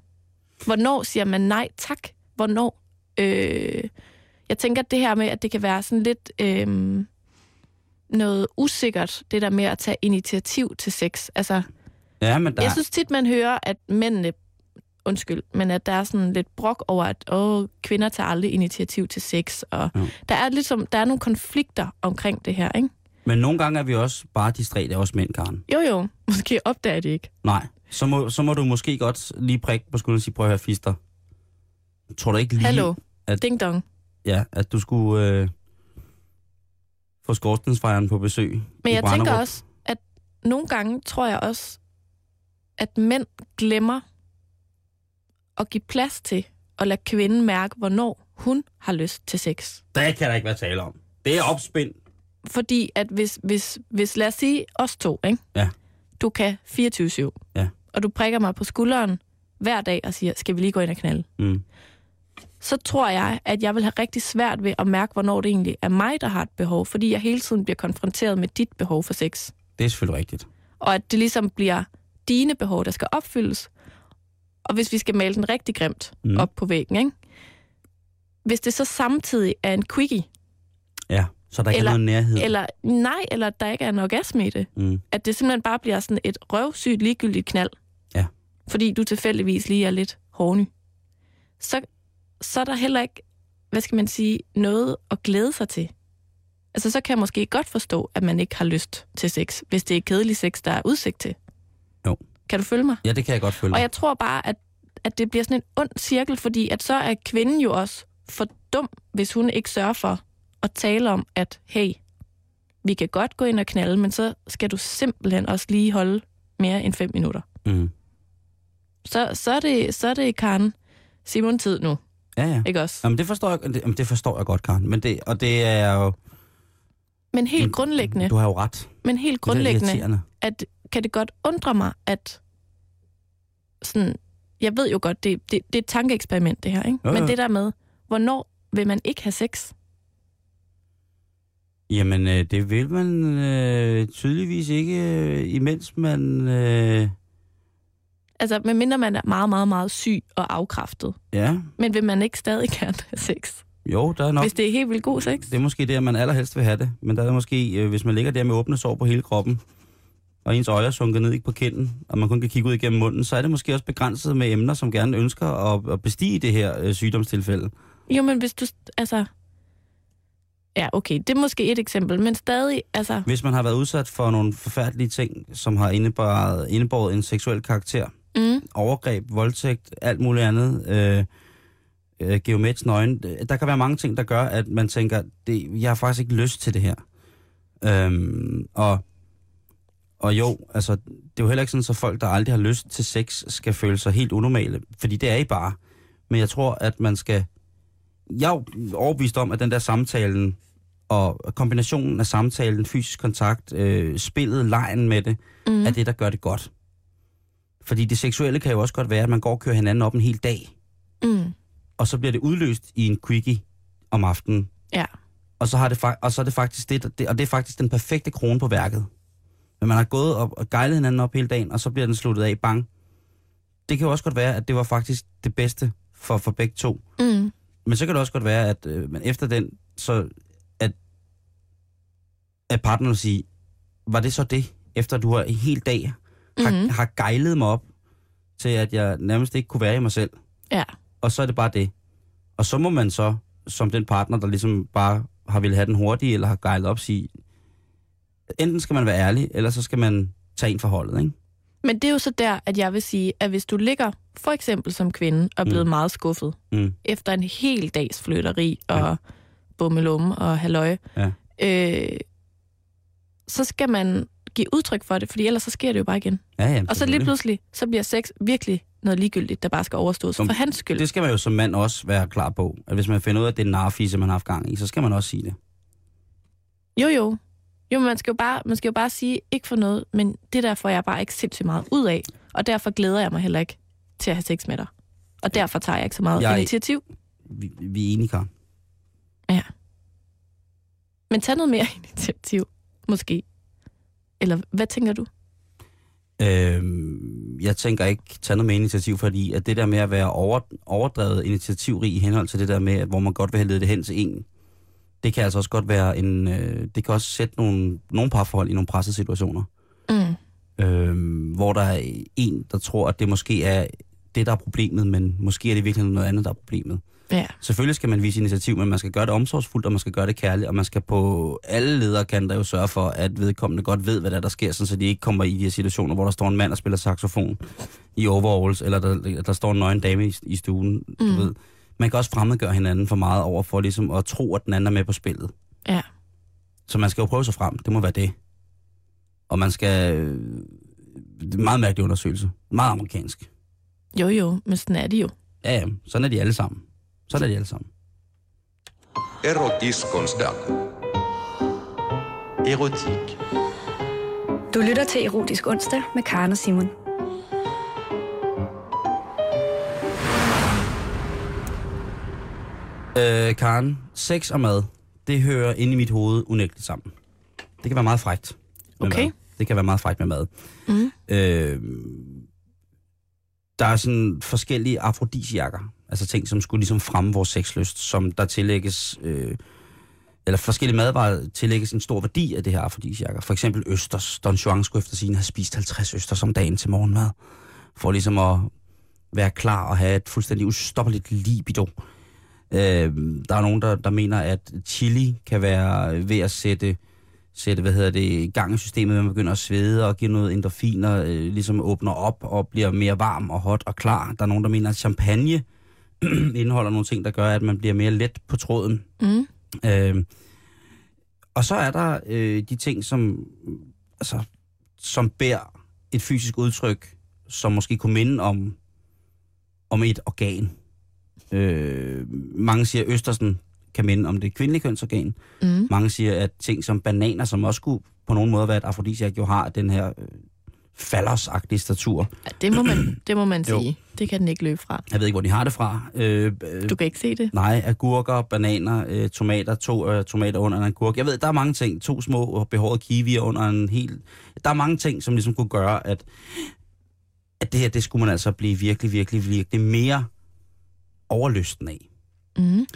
Hvornår siger man nej tak? Hvornår? Øh, jeg tænker det her med, at det kan være sådan lidt øh, noget usikkert, det der med at tage initiativ til sex. Altså, Ja, men der... jeg synes tit, man hører, at mændene, undskyld, men at der er sådan lidt brok over, at åh, kvinder tager aldrig initiativ til sex, og Jo. der er ligesom, der er nogle konflikter omkring det her, ikke? Men nogle gange er vi også bare distræte, også mænd, Karen. Jo, jo. Måske opdager det ikke. Nej, så må, så må du måske godt lige prikke på skulderen og sige, prøv at høre, fister. Tror du ikke lige, Hallo. at- Ding dong. ja, at du skulle øh, få skorstensfejren på besøg Men jeg tænker også, at nogle gange tror jeg også, at mænd glemmer at give plads til at lade kvinden mærke, hvornår hun har lyst til sex. Det kan der ikke være tale om. Det er opspind. Fordi at hvis, hvis, hvis lad os sige os to, ikke? Ja. du kan 24-7, Ja. og du prikker mig på skulderen hver dag og siger, skal vi lige gå ind og knalde? Mm. Så tror jeg, at jeg vil have rigtig svært ved at mærke, hvornår det egentlig er mig, der har et behov, fordi jeg hele tiden bliver konfronteret med dit behov for sex. Det er selvfølgelig rigtigt. Og at det ligesom bliver dine behov, der skal opfyldes. Og hvis vi skal male den rigtig grimt Mm. op på væggen, ikke? Hvis det så samtidig er en quickie, Ja, så der ikke Eller- er noget nærhed. eller nej, eller at der ikke er en orgasme i det, Mm. at det simpelthen bare bliver sådan et røvsygt ligegyldigt knald, Ja. fordi du tilfældigvis lige er lidt horny, så, så er der heller ikke, hvad skal man sige, noget at glæde sig til. Altså, så kan jeg måske godt forstå, at man ikke har lyst til sex, hvis det er kedelig sex, der er udsigt til. Jo. Kan du følge mig? Ja, det kan jeg godt følge. Og jeg tror bare, at, at det bliver sådan en ond cirkel, fordi at så er kvinden jo også for dum, hvis hun ikke sørger for at tale om, at hey, vi kan godt gå ind og knalde, men så skal du simpelthen også lige holde mere end fem minutter. Mm. Så, så, er, det, så er det Karen Simon tid nu, Ja, ja. ikke også? Jamen, det forstår jeg, det, jamen, det forstår jeg godt, Karen. Men det, og det er jo... Men helt men grundlæggende, Du har jo ret. men helt grundlæggende, at kan det godt undre mig, at sådan, jeg ved jo godt, det, det, det er et tankeeksperiment, det her, ikke? Jo, Men jo. det der med, hvornår vil man ikke have sex? Jamen, øh, det vil man øh, tydeligvis ikke, øh, imens man... Øh, Altså, medmindre man er meget, meget, meget syg og afkræftet. ja, Men vil man ikke stadig gerne have sex? jo, der er nok... Hvis det er helt vildt god sex? Det er måske der, man allerhelst vil have det. Men der er måske, øh, hvis man ligger der med åbne sår på hele kroppen, og ens øje er sunket ned på kinden, og man kun kan kigge ud igennem munden, så er det måske også begrænset med emner, som gerne ønsker at, at bestige det her øh, sygdomstilfælde. Jo, men hvis du... Altså... Ja, okay, det er måske et eksempel, men stadig, altså... Hvis man har været udsat for nogle forfærdelige ting, som har indebåret, indebåret en seksuel karakter, Mm, overgreb, voldtægt, alt muligt andet, øh, øh, geometrisk nøgen. Der kan være mange ting, der gør, at man tænker, det, jeg har faktisk ikke lyst til det her. Øhm, og, og jo, altså, det er jo heller ikke sådan, så folk, der aldrig har lyst til sex, skal føle sig helt unormale, fordi det er I bare. Men jeg tror, at man skal... Jeg er overbevist om, at den der samtalen, og kombinationen af samtalen, fysisk kontakt, øh, spillet, lejen med det, mm, er det, der gør det godt. Fordi det seksuelle kan jo også godt være, at man går og kører hinanden op en hel dag, mm, og så bliver det udløst i en quickie om aftenen. ja. Og så, har det, og så er det faktisk det, det, og det er faktisk den perfekte krone på værket. Men man har gået op og gejlet hinanden op hele dagen, og så bliver den sluttet af, bang. Det kan jo også godt være, at det var faktisk det bedste for, for begge to. Mm, Men så kan det også godt være, at øh, men efter den, så at, at partneren vil sige, var det så det, efter du har en hel dag har, Mhm. har gejlet mig op til, at jeg nærmest ikke kunne være i mig selv. ja. Og så er det bare det. Og så må man så, som den partner, der ligesom bare har ville have den hurtige, eller har gejlet op, sige, enten skal man være ærlig, eller så skal man tage en forholdet, ikke? Men det er jo så der, at jeg vil sige, at hvis du ligger for eksempel som kvinde og er blevet Mm. meget skuffet Mm. efter en hel dags flytteri og Ja. bummelum og halløj, Ja. øh, så skal man give udtryk for det, fordi ellers så sker det jo bare igen. Ja, ja, Og så lige pludselig, så bliver sex virkelig noget ligegyldigt, der bare skal overstås Som- for hans skyld. Det skal man jo som mand også være klar på. At hvis man finder ud af, at det er en narfise, man har haft gang i, så skal man også sige det. Jo, jo. Jo, man skal jo, bare, man skal jo bare sige, ikke for noget, men det der får jeg bare ikke sindssygt meget ud af, og derfor glæder jeg mig heller ikke til at have sex med dig. Og derfor tager jeg ikke så meget Jeg- initiativ. Vi, vi er enige, Karen. Men tag noget mere initiativ, måske. Eller hvad tænker du? Øhm, jeg tænker ikke tage noget med initiativ, fordi at det der med at være over, overdrevet initiativrig i henhold til det der med, at hvor man godt vil have ledet det hen til en, det kan altså også godt være en, øh, det kan også sætte nogle, nogle parforhold i nogle pressede situationer, Mm. øhm, hvor der er en, der tror, at det måske er det, der er problemet, men måske er det virkelig noget andet, der er problemet. Ja. Selvfølgelig skal man vise initiativ, men man skal gøre det omsorgsfuldt, og man skal gøre det kærligt, og man skal på alle lederkanter jo sørge for, at vedkommende godt ved, hvad der, er, der sker, sådan, så de ikke kommer i de her situationer, hvor der står en mand og spiller saxofon i overalls, eller der, der står en nøgen dame i, i stuen, du Mm. ved. Man kan også fremmedgøre hinanden for meget over for ligesom at tro, at den anden er med på spillet. Ja. Så man skal jo prøve sig frem, det må være det. Og man skal... Det er en meget mærkelig undersøgelse. Meget amerikansk. Jo, jo, men sådan er det jo. Ja, ja, sådan er de alle sammen. Sådan er de alle sammen. Erotiskonsdag. Erotik. Du lytter til Erotisk Onsdag med Karen og Simon. Øh, Karen, sex og mad, det hører ind i mit hoved unægteligt sammen. Det kan være meget frægt. Okay. Mad. Det kan være meget frægt med mad. Mm. Øh, der er sådan forskellige afrodisiakker, altså ting, som skulle ligesom fremme vores sexlyst, som der tillægges, øh, eller forskellige madvarer tillægges en stor værdi af det her afrodisiakker. For eksempel østers. Don Juan skulle efter sin have spist 50 østers om dagen til morgenmad, for ligesom at være klar og have et fuldstændig ustoppeligt libido. Øh, der er nogen, der, der mener, at chili kan være ved at sætte, sætte hvad hedder det, i gang i systemet, man begynder at svede og give noget endorfiner, øh, ligesom åbner op og bliver mere varm og hot og klar. Der er nogen, der mener, at champagne indeholder nogle ting, der gør, at man bliver mere let på tråden. Mm. Øh, og så er der øh, de ting, som, altså, som bærer et fysisk udtryk, som måske kunne minde om, om et organ. Øh, mange siger, Østersen kan minde om det kvindelige kønsorgan. Mm. Mange siger, at ting som bananer, som også kunne på nogen måde være et afrodisiak, jo har den her øh, fallosagtige statur. Ja, det må man, det må man Jo. sige. Det kan den ikke løbe fra. Jeg ved ikke, hvor de har det fra. Øh, øh, Du kan ikke se det. Nej, agurker, bananer, øh, tomater, to øh, tomater under en agurk. Jeg ved, der er mange ting. To små behårede kiwier under en helt... Der er mange ting, som ligesom kunne gøre, at, at det her, det skulle man altså blive virkelig, virkelig, virkelig mere overlysten af. Mm.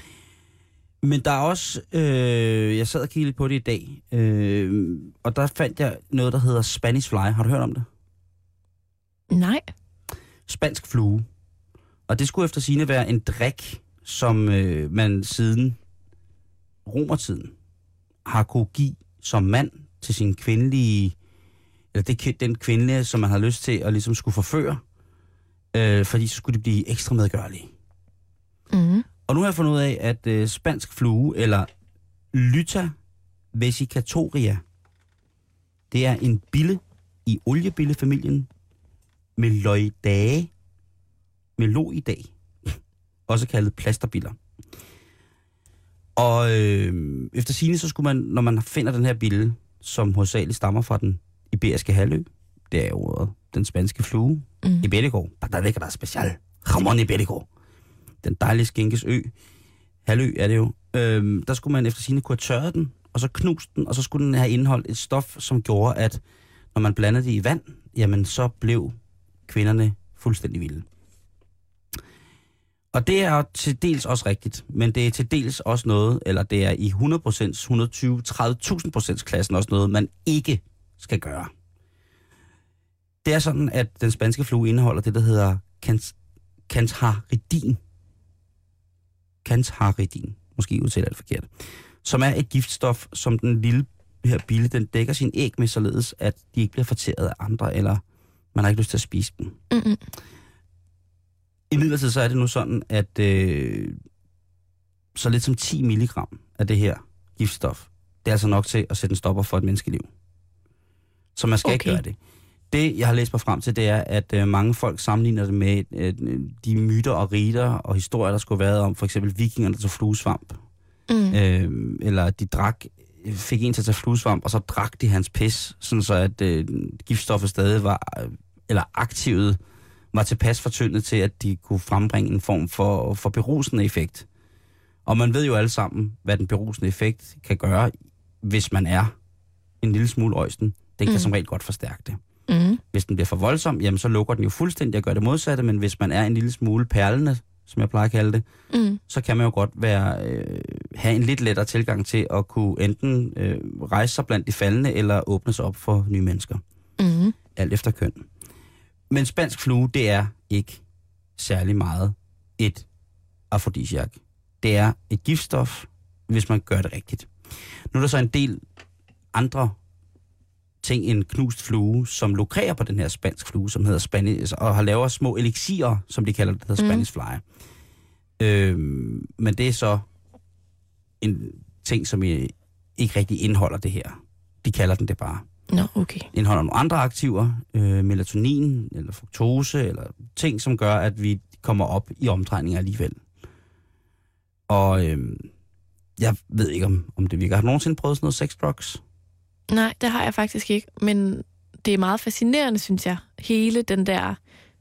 Men der er også... Øh, jeg sad og kiggede lidt på det i dag, øh, og der fandt jeg noget, der hedder Spanish Fly. Har du hørt om det? Nej. spansk flue. Og det skulle efter sine være en drik, som øh, man siden romertiden har kunne give som mand til sin kvindelige, eller det, den kvindelige, som man har lyst til at ligesom skulle forføre, øh, fordi så skulle de blive ekstra medgørlige. Mm. Og nu har jeg fundet ud af, at øh, spansk flue, eller Lytta vesicatoria, det er en bille i oliebillefamilien Meloidae, Meloidae, også kaldet plasterbiller. Og øh, efter sine så skulle man, når man finder den her bille, som hovedsageligt stammer fra den iberiske halvø, det er jo ordet, den spanske flue, Mm. Iberico, der ligger der special, Ramon Iberico, den dejlige skænkes ø, halvø er det jo, øhm, der skulle man efter sine kunne have tørret den, og så knust den, og så skulle den have indholdt et stof, som gjorde, at når man blandede det i vand, jamen så blev kvinderne fuldstændig vilde. Og det er til dels også rigtigt, men det er til dels også noget, eller det er i 100%, 120, 30.000% klassen også noget, man ikke skal gøre. Det er sådan, at den spanske flue indeholder det, der hedder kans- cantharidin. Cantharidin, måske udtaler det forkert. Som er et giftstof, som den lille her bille, den dækker sin æg med, således at de ikke bliver fortæret af andre, eller man har ikke lyst til at spise dem. Mm-mm. I midlertid så er det nu sådan, at øh, så lidt som 10 milligram af det her giftstof, det er altså nok til at sætte en stopper for et menneskeliv. Så man skal okay. ikke gøre det. Det, jeg har læst mig frem til, det er, at øh, mange folk sammenligner det med øh, de myter og riter og historier, der skulle have været om for eksempel vikingerne, der tog fluesvamp. Mm. Øh, eller de drak, fik en til at tage fluesvamp, og så drak de hans pis, sådan så at øh, giftstoffet stadig var, øh, eller aktivet var tilpas fortyndet til, at de kunne frembringe en form for, for berusende effekt. Og man ved jo alle sammen, hvad den berusende effekt kan gøre, hvis man er en lille smule øjsten. Den kan Mm. som regel godt forstærke det. Mm. Hvis den bliver for voldsom, jamen så lukker den jo fuldstændig og gør det modsatte, men hvis man er en lille smule perlende, som jeg plejer at kalde det, Mm. så kan man jo godt være, øh, have en lidt lettere tilgang til at kunne enten øh, rejse sig blandt de faldende, eller åbne sig op for nye mennesker. Mm. Alt efter køn. Men spansk flue, det er ikke særlig meget et afrodisiak. Det er et giftstof, hvis man gør det rigtigt. Nu er der så en del andre ting end knust flue, som lukrerer på den her spansk flue, som hedder Spanish, og har lavet små elixirer, som de kalder det, der hedder Mm. Spanish fly. Øhm, men det er så en ting, som øh, ikke rigtig indeholder det her. De kalder den det bare. Nå, okay. Indeholder nogle andre aktiver, øh, melatonin eller fruktose, eller ting, som gør, at vi kommer op i omdrejninger alligevel. Og øh, jeg ved ikke, om, om det virker. Har du nogensinde prøvet sådan noget sex drugs? Nej, det har jeg faktisk ikke, men det er meget fascinerende, synes jeg. Hele den der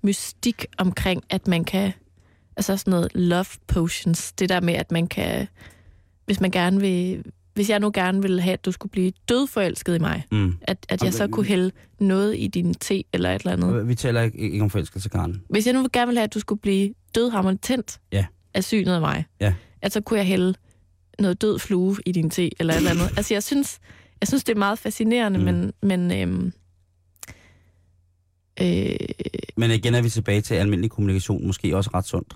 mystik omkring, at man kan... Altså sådan noget love potions. Det der med, at man kan... Hvis man gerne vil... Hvis jeg nu gerne ville have, at du skulle blive dødforelsket i mig, Mm. at, at jeg så kunne hælde noget i din te eller et eller andet. Vi taler ikke, ikke om forelskelse, Karen. Hvis jeg nu gerne ville have, at du skulle blive dødhammerende tændt Ja. af synet af mig, Ja. at så kunne jeg hælde noget død flue i din te eller et eller andet. altså jeg synes, jeg synes det er meget fascinerende, Mm. men, men øhm, øh, Men igen er vi tilbage til almindelig kommunikation, måske også ret sundt.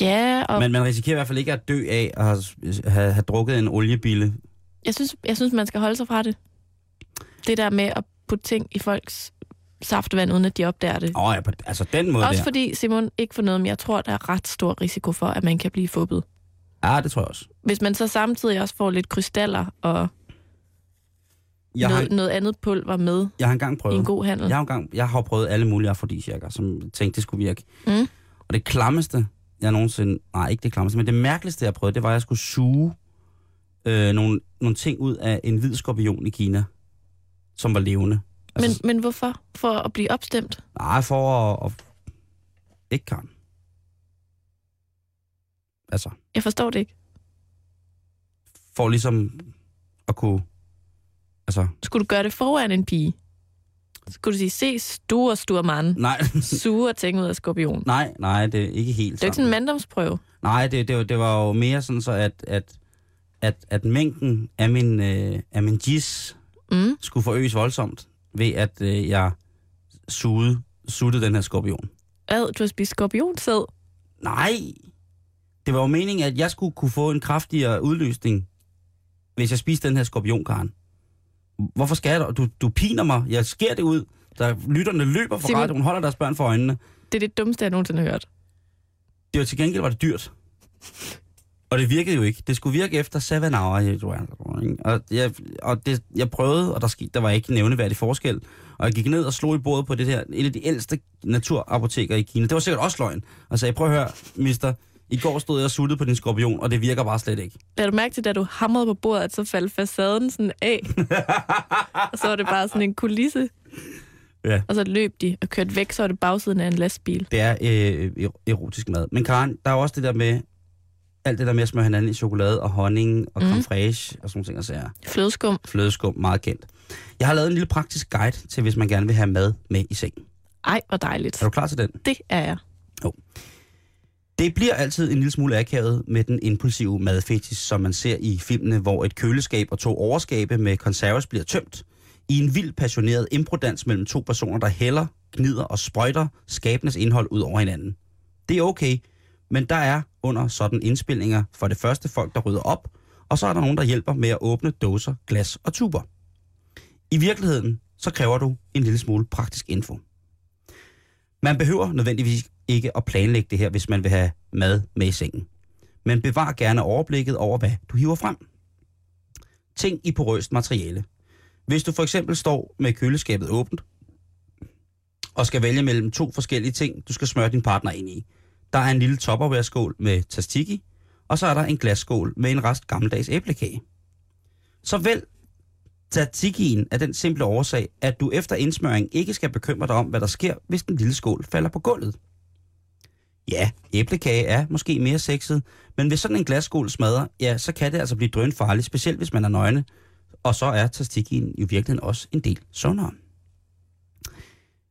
ja, og Men man risikerer i hvert fald ikke at dø af at have, have, have drukket en oliebille. jeg, synes, jeg synes, man skal holde sig fra det. Det der med at putte ting i folks saftevand, uden at de opdager det. Åh, ja, på, altså den måde Også der. fordi, Simon, ikke for noget, men jeg tror, der er ret stor risiko for, at man kan blive fubbet. Ja, det tror jeg også. Hvis man så samtidig også får lidt krystaller og Jeg har, noget, noget andet pulver med jeg har engang i prøvet. en god handel. Jeg har, engang, jeg har prøvet alle mulige afrodisiakker, som tænkte, det skulle virke. Mm. Og det klammeste, jeg nogensinde... Nej, ikke det klammeste, men det mærkeligste, jeg prøvede, det var, at jeg skulle suge øh, nogle, nogle ting ud af en hvid skorpion i Kina, som var levende. Men, Altså, men hvorfor? For at blive opstemt? Nej, for at... at ikke kan. Altså, Jeg forstår det ikke. for ligesom at kunne... Altså, Skulle du gøre det foran en pige? Skulle du sige, se store, store mand, nej, sure ting ud af skorpion? nej, nej, det er ikke helt Det er ikke sådan en manddomsprøve. Nej, det, det, var- det var jo mere sådan så, at, at, at, at mængden af min, øh, af min gis Mm. skulle forøges voldsomt, ved at øh, jeg sugede, suttede den her skorpion. Ad, du har spist skorpionsæd. Nej! Det var jo meningen, at jeg skulle kunne få en kraftigere udløsning, hvis jeg spiste den her skorpion, Karen. Hvorfor skal jeg? Du, du piner mig. Jeg sker det ud. Der lytterne løber fra Simon- radioen, holder deres børn for øjnene. Det er det dummeste, jeg nogensinde har hørt. Det var til gengæld var det dyrt. Og det virkede jo ikke. Det skulle virke efter 7 hour. Og, jeg, og det, jeg prøvede, og der, skete, der var ikke nævneværdig forskel. Og jeg gik ned og slog i bordet på det her, en af de ældste naturapoteker i Kina. Det var sikkert også løgn. Og sagde, prøv at høre, mister, i går stod jeg og suttede på din skorpion, og det virker bare slet ikke. Da du mærke til, da du hamrede på bordet, at så faldt facaden sådan af. og så var det bare sådan en kulisse. Ja. Og så løb de og kørte væk, så var det bagsiden af en lastbil. Det er øh, er- erotisk mad. Men Karen, der er jo også det der med, alt det der med at smøre hinanden i chokolade og honning og Mm. creme fraiche og sådan nogle ting, og sager. Flødeskum. Flødeskum, meget kendt. Jeg har lavet en lille praktisk guide til, hvis man gerne vil have mad med i sengen. Ej, hvor dejligt. Er du klar til den? Det er jeg. Det bliver altid en lille smule akavet med den impulsive madfetis, som man ser i filmene, hvor et køleskab og to overskabe med konserves bliver tømt. I en vild passioneret improdans mellem to personer, der hælder, gnider og sprøjter skabenes indhold ud over hinanden. Det er okay, men der er under sådan indspilninger for det første folk, der rydder op, og så er der nogen, der hjælper med at åbne dåser, glas og tuber. I virkeligheden, så kræver du en lille smule praktisk info. Man behøver nødvendigvis ikke at planlægge det her, hvis man vil have mad med i sengen. Men bevar gerne overblikket over, hvad du hiver frem. Tænk i porøst materiale. Hvis du for eksempel står med køleskabet åbent, og skal vælge mellem to forskellige ting, du skal smøre din partner ind i. Der er en lille topperware-skål med tastiki, og så er der en glasskål med en rest gammeldags æblekage. Så vælg tatikien af den simple årsag, at du efter indsmøring ikke skal bekymre dig om, hvad der sker, hvis den lille skål falder på gulvet. Ja, æblekage er måske mere sexet, men hvis sådan en glasskål smadrer, ja, så kan det altså blive drønfarligt, specielt hvis man er nøgne, og så er tastikien jo virkelig også en del sundere.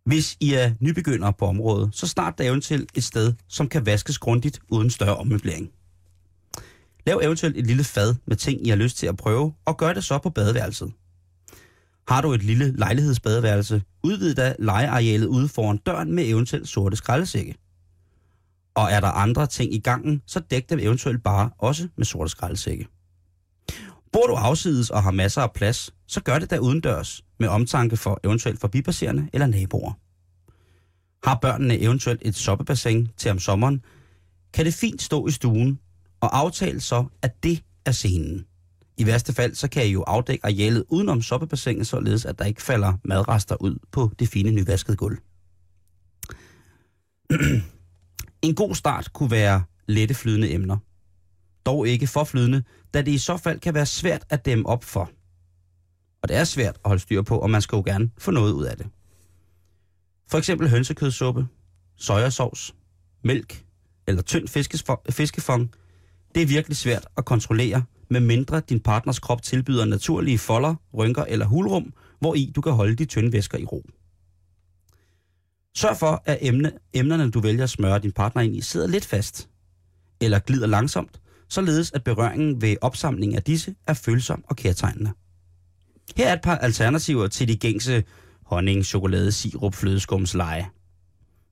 Hvis I er nybegyndere på området, så start da eventuelt et sted, som kan vaskes grundigt uden større ommøblering. Lav eventuelt et lille fad med ting, I har lyst til at prøve, og gør det så på badeværelset. Har du et lille lejlighedsbadeværelse, udvid da legearealet ude foran døren med eventuelt sorte skraldesække. Og er der andre ting i gangen, så dæk dem eventuelt bare også med sorte skraldesække. Bor du afsides og har masser af plads, så gør det da udendørs med omtanke for eventuelt forbipasserende eller naboer. Har børnene eventuelt et soppebassin til om sommeren, kan det fint stå i stuen og aftale så, at det er scenen. I værste fald, så kan I jo afdække arealet udenom soppebassinet, således at der ikke falder madrester ud på det fine nyvaskede gulv. en god start kunne være lette flydende emner. Dog ikke for flydende, da det i så fald kan være svært at dæmme op for. Og det er svært at holde styr på, og man skal jo gerne få noget ud af det. For eksempel hønsekødssuppe, sojasauce, mælk eller tynd fiskefong. Det er virkelig svært at kontrollere, med mindre din partners krop tilbyder naturlige folder, rynker eller hulrum, hvor i du kan holde de tynde væsker i ro. Sørg for, at emne, emnerne, du vælger at smøre din partner ind i, sidder lidt fast, eller glider langsomt, således at berøringen ved opsamling af disse er følsom og kærtegnende. Her er et par alternativer til de gængse honning, chokolade, sirup, flødeskums leje.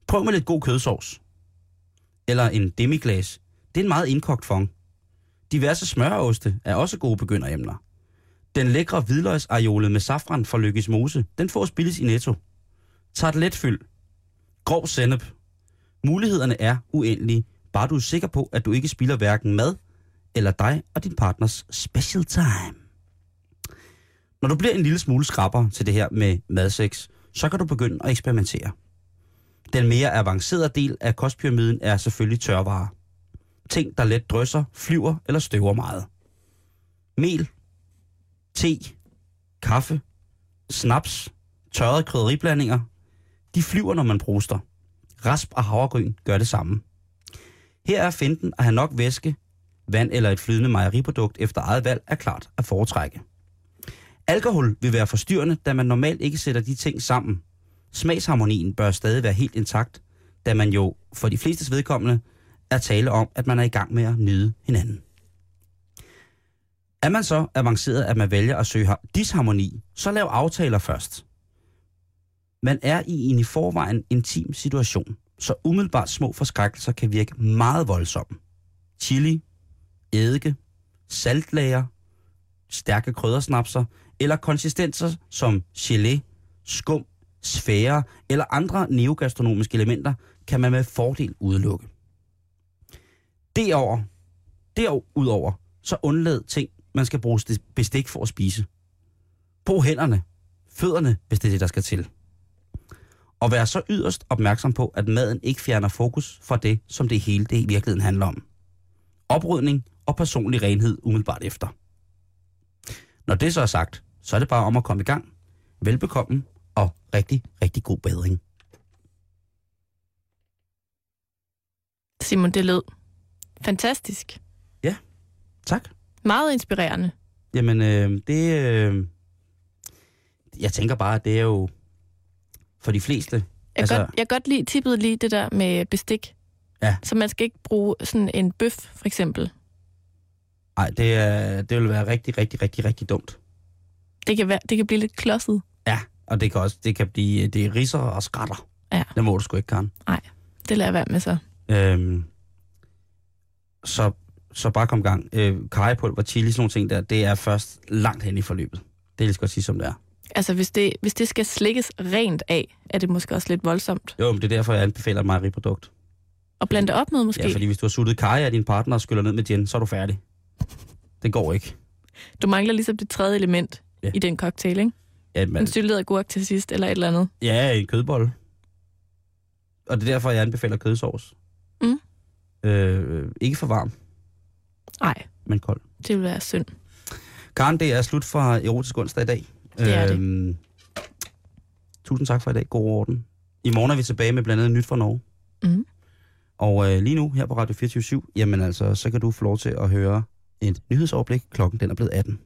Prøv med lidt god kødsovs. Eller en demiglas. Det er en meget indkogt fond. Diverse smøreoste er også gode begynderemner. Den lækre hvidløgsariole med safran fra Lykkes Mose, den fås billigt i Netto. let fyld. Grov sennep. Mulighederne er uendelige, bare du er sikker på, at du ikke spilder hverken mad eller dig og din partners special time. Når du bliver en lille smule skrabber til det her med madsex, så kan du begynde at eksperimentere. Den mere avancerede del af kostpyramiden er selvfølgelig tørvarer. Ting, der let drysser, flyver eller støver meget. Mel, te, kaffe, snaps, tørrede krydderiblandinger, de flyver, når man bruster. Rasp og havregryn gør det samme. Her er finten at have nok væske, vand eller et flydende mejeriprodukt efter eget valg er klart at foretrække. Alkohol vil være forstyrrende, da man normalt ikke sætter de ting sammen. Smagsharmonien bør stadig være helt intakt, da man jo for de flestes vedkommende er tale om, at man er i gang med at nyde hinanden. Er man så avanceret, at man vælger at søge disharmoni, så lav aftaler først. Man er i en i forvejen intim situation, så umiddelbart små forskrækkelser kan virke meget voldsomme. Chili, eddike, saltlager, stærke kryddersnapser eller konsistenser som gelé, skum, sfære eller andre neogastronomiske elementer kan man med fordel udelukke. Derover, derudover, så undlad ting, man skal bruge bestik for at spise. Brug hænderne, fødderne, hvis det er det, der skal til. Og vær så yderst opmærksom på, at maden ikke fjerner fokus fra det, som det hele det i virkeligheden handler om. Oprydning og personlig renhed umiddelbart efter. Når det så er sagt, så er det bare om at komme i gang. Velbekomme og rigtig, rigtig god bedring. Simon, det lød fantastisk. Ja, tak. Meget inspirerende. Jamen, øh, det... Øh, jeg tænker bare, at det er jo for de fleste. Jeg, altså, godt, jeg godt lige tippet lige det der med bestik. Ja. Så man skal ikke bruge sådan en bøf, for eksempel. Nej, det, er, det vil være rigtig, rigtig, rigtig, rigtig dumt. Det kan, være, det kan blive lidt klodset. Ja, og det kan også det kan blive det er riser og skratter. Ja. Det må du sgu ikke, Karen. Nej, det lader være med så. Øhm, så, så bare kom i gang. Øh, karipulver, chili, sådan nogle ting der, det er først langt hen i forløbet. Det er lige godt sige, som det er. Altså, hvis det, hvis det skal slikkes rent af, er det måske også lidt voldsomt. Jo, men det er derfor, jeg anbefaler et mejeriprodukt. Og blande det op med måske? Ja, fordi hvis du har suttet kaj af din partner og skyller ned med gin, så er du færdig. Det går ikke. Du mangler ligesom det tredje element ja. i den cocktail, ikke? Ja, En man, syltet agurk til sidst, eller et eller andet. ja, en kødbolle. Og det er derfor, jeg anbefaler kødsovs. Mm. Øh, ikke for varm, Nej, men kold. det vil være synd. Karen, det er slut for Erotisk onsdag i dag. Det er det. Øhm, tusind tak for i dag. God orden. I morgen er vi tilbage med blandt andet nyt fra Norge. Mm. Og øh, lige nu her på Radio 24 jamen altså, så kan du få lov til at høre et nyhedsoverblik. Klokken den er blevet 18.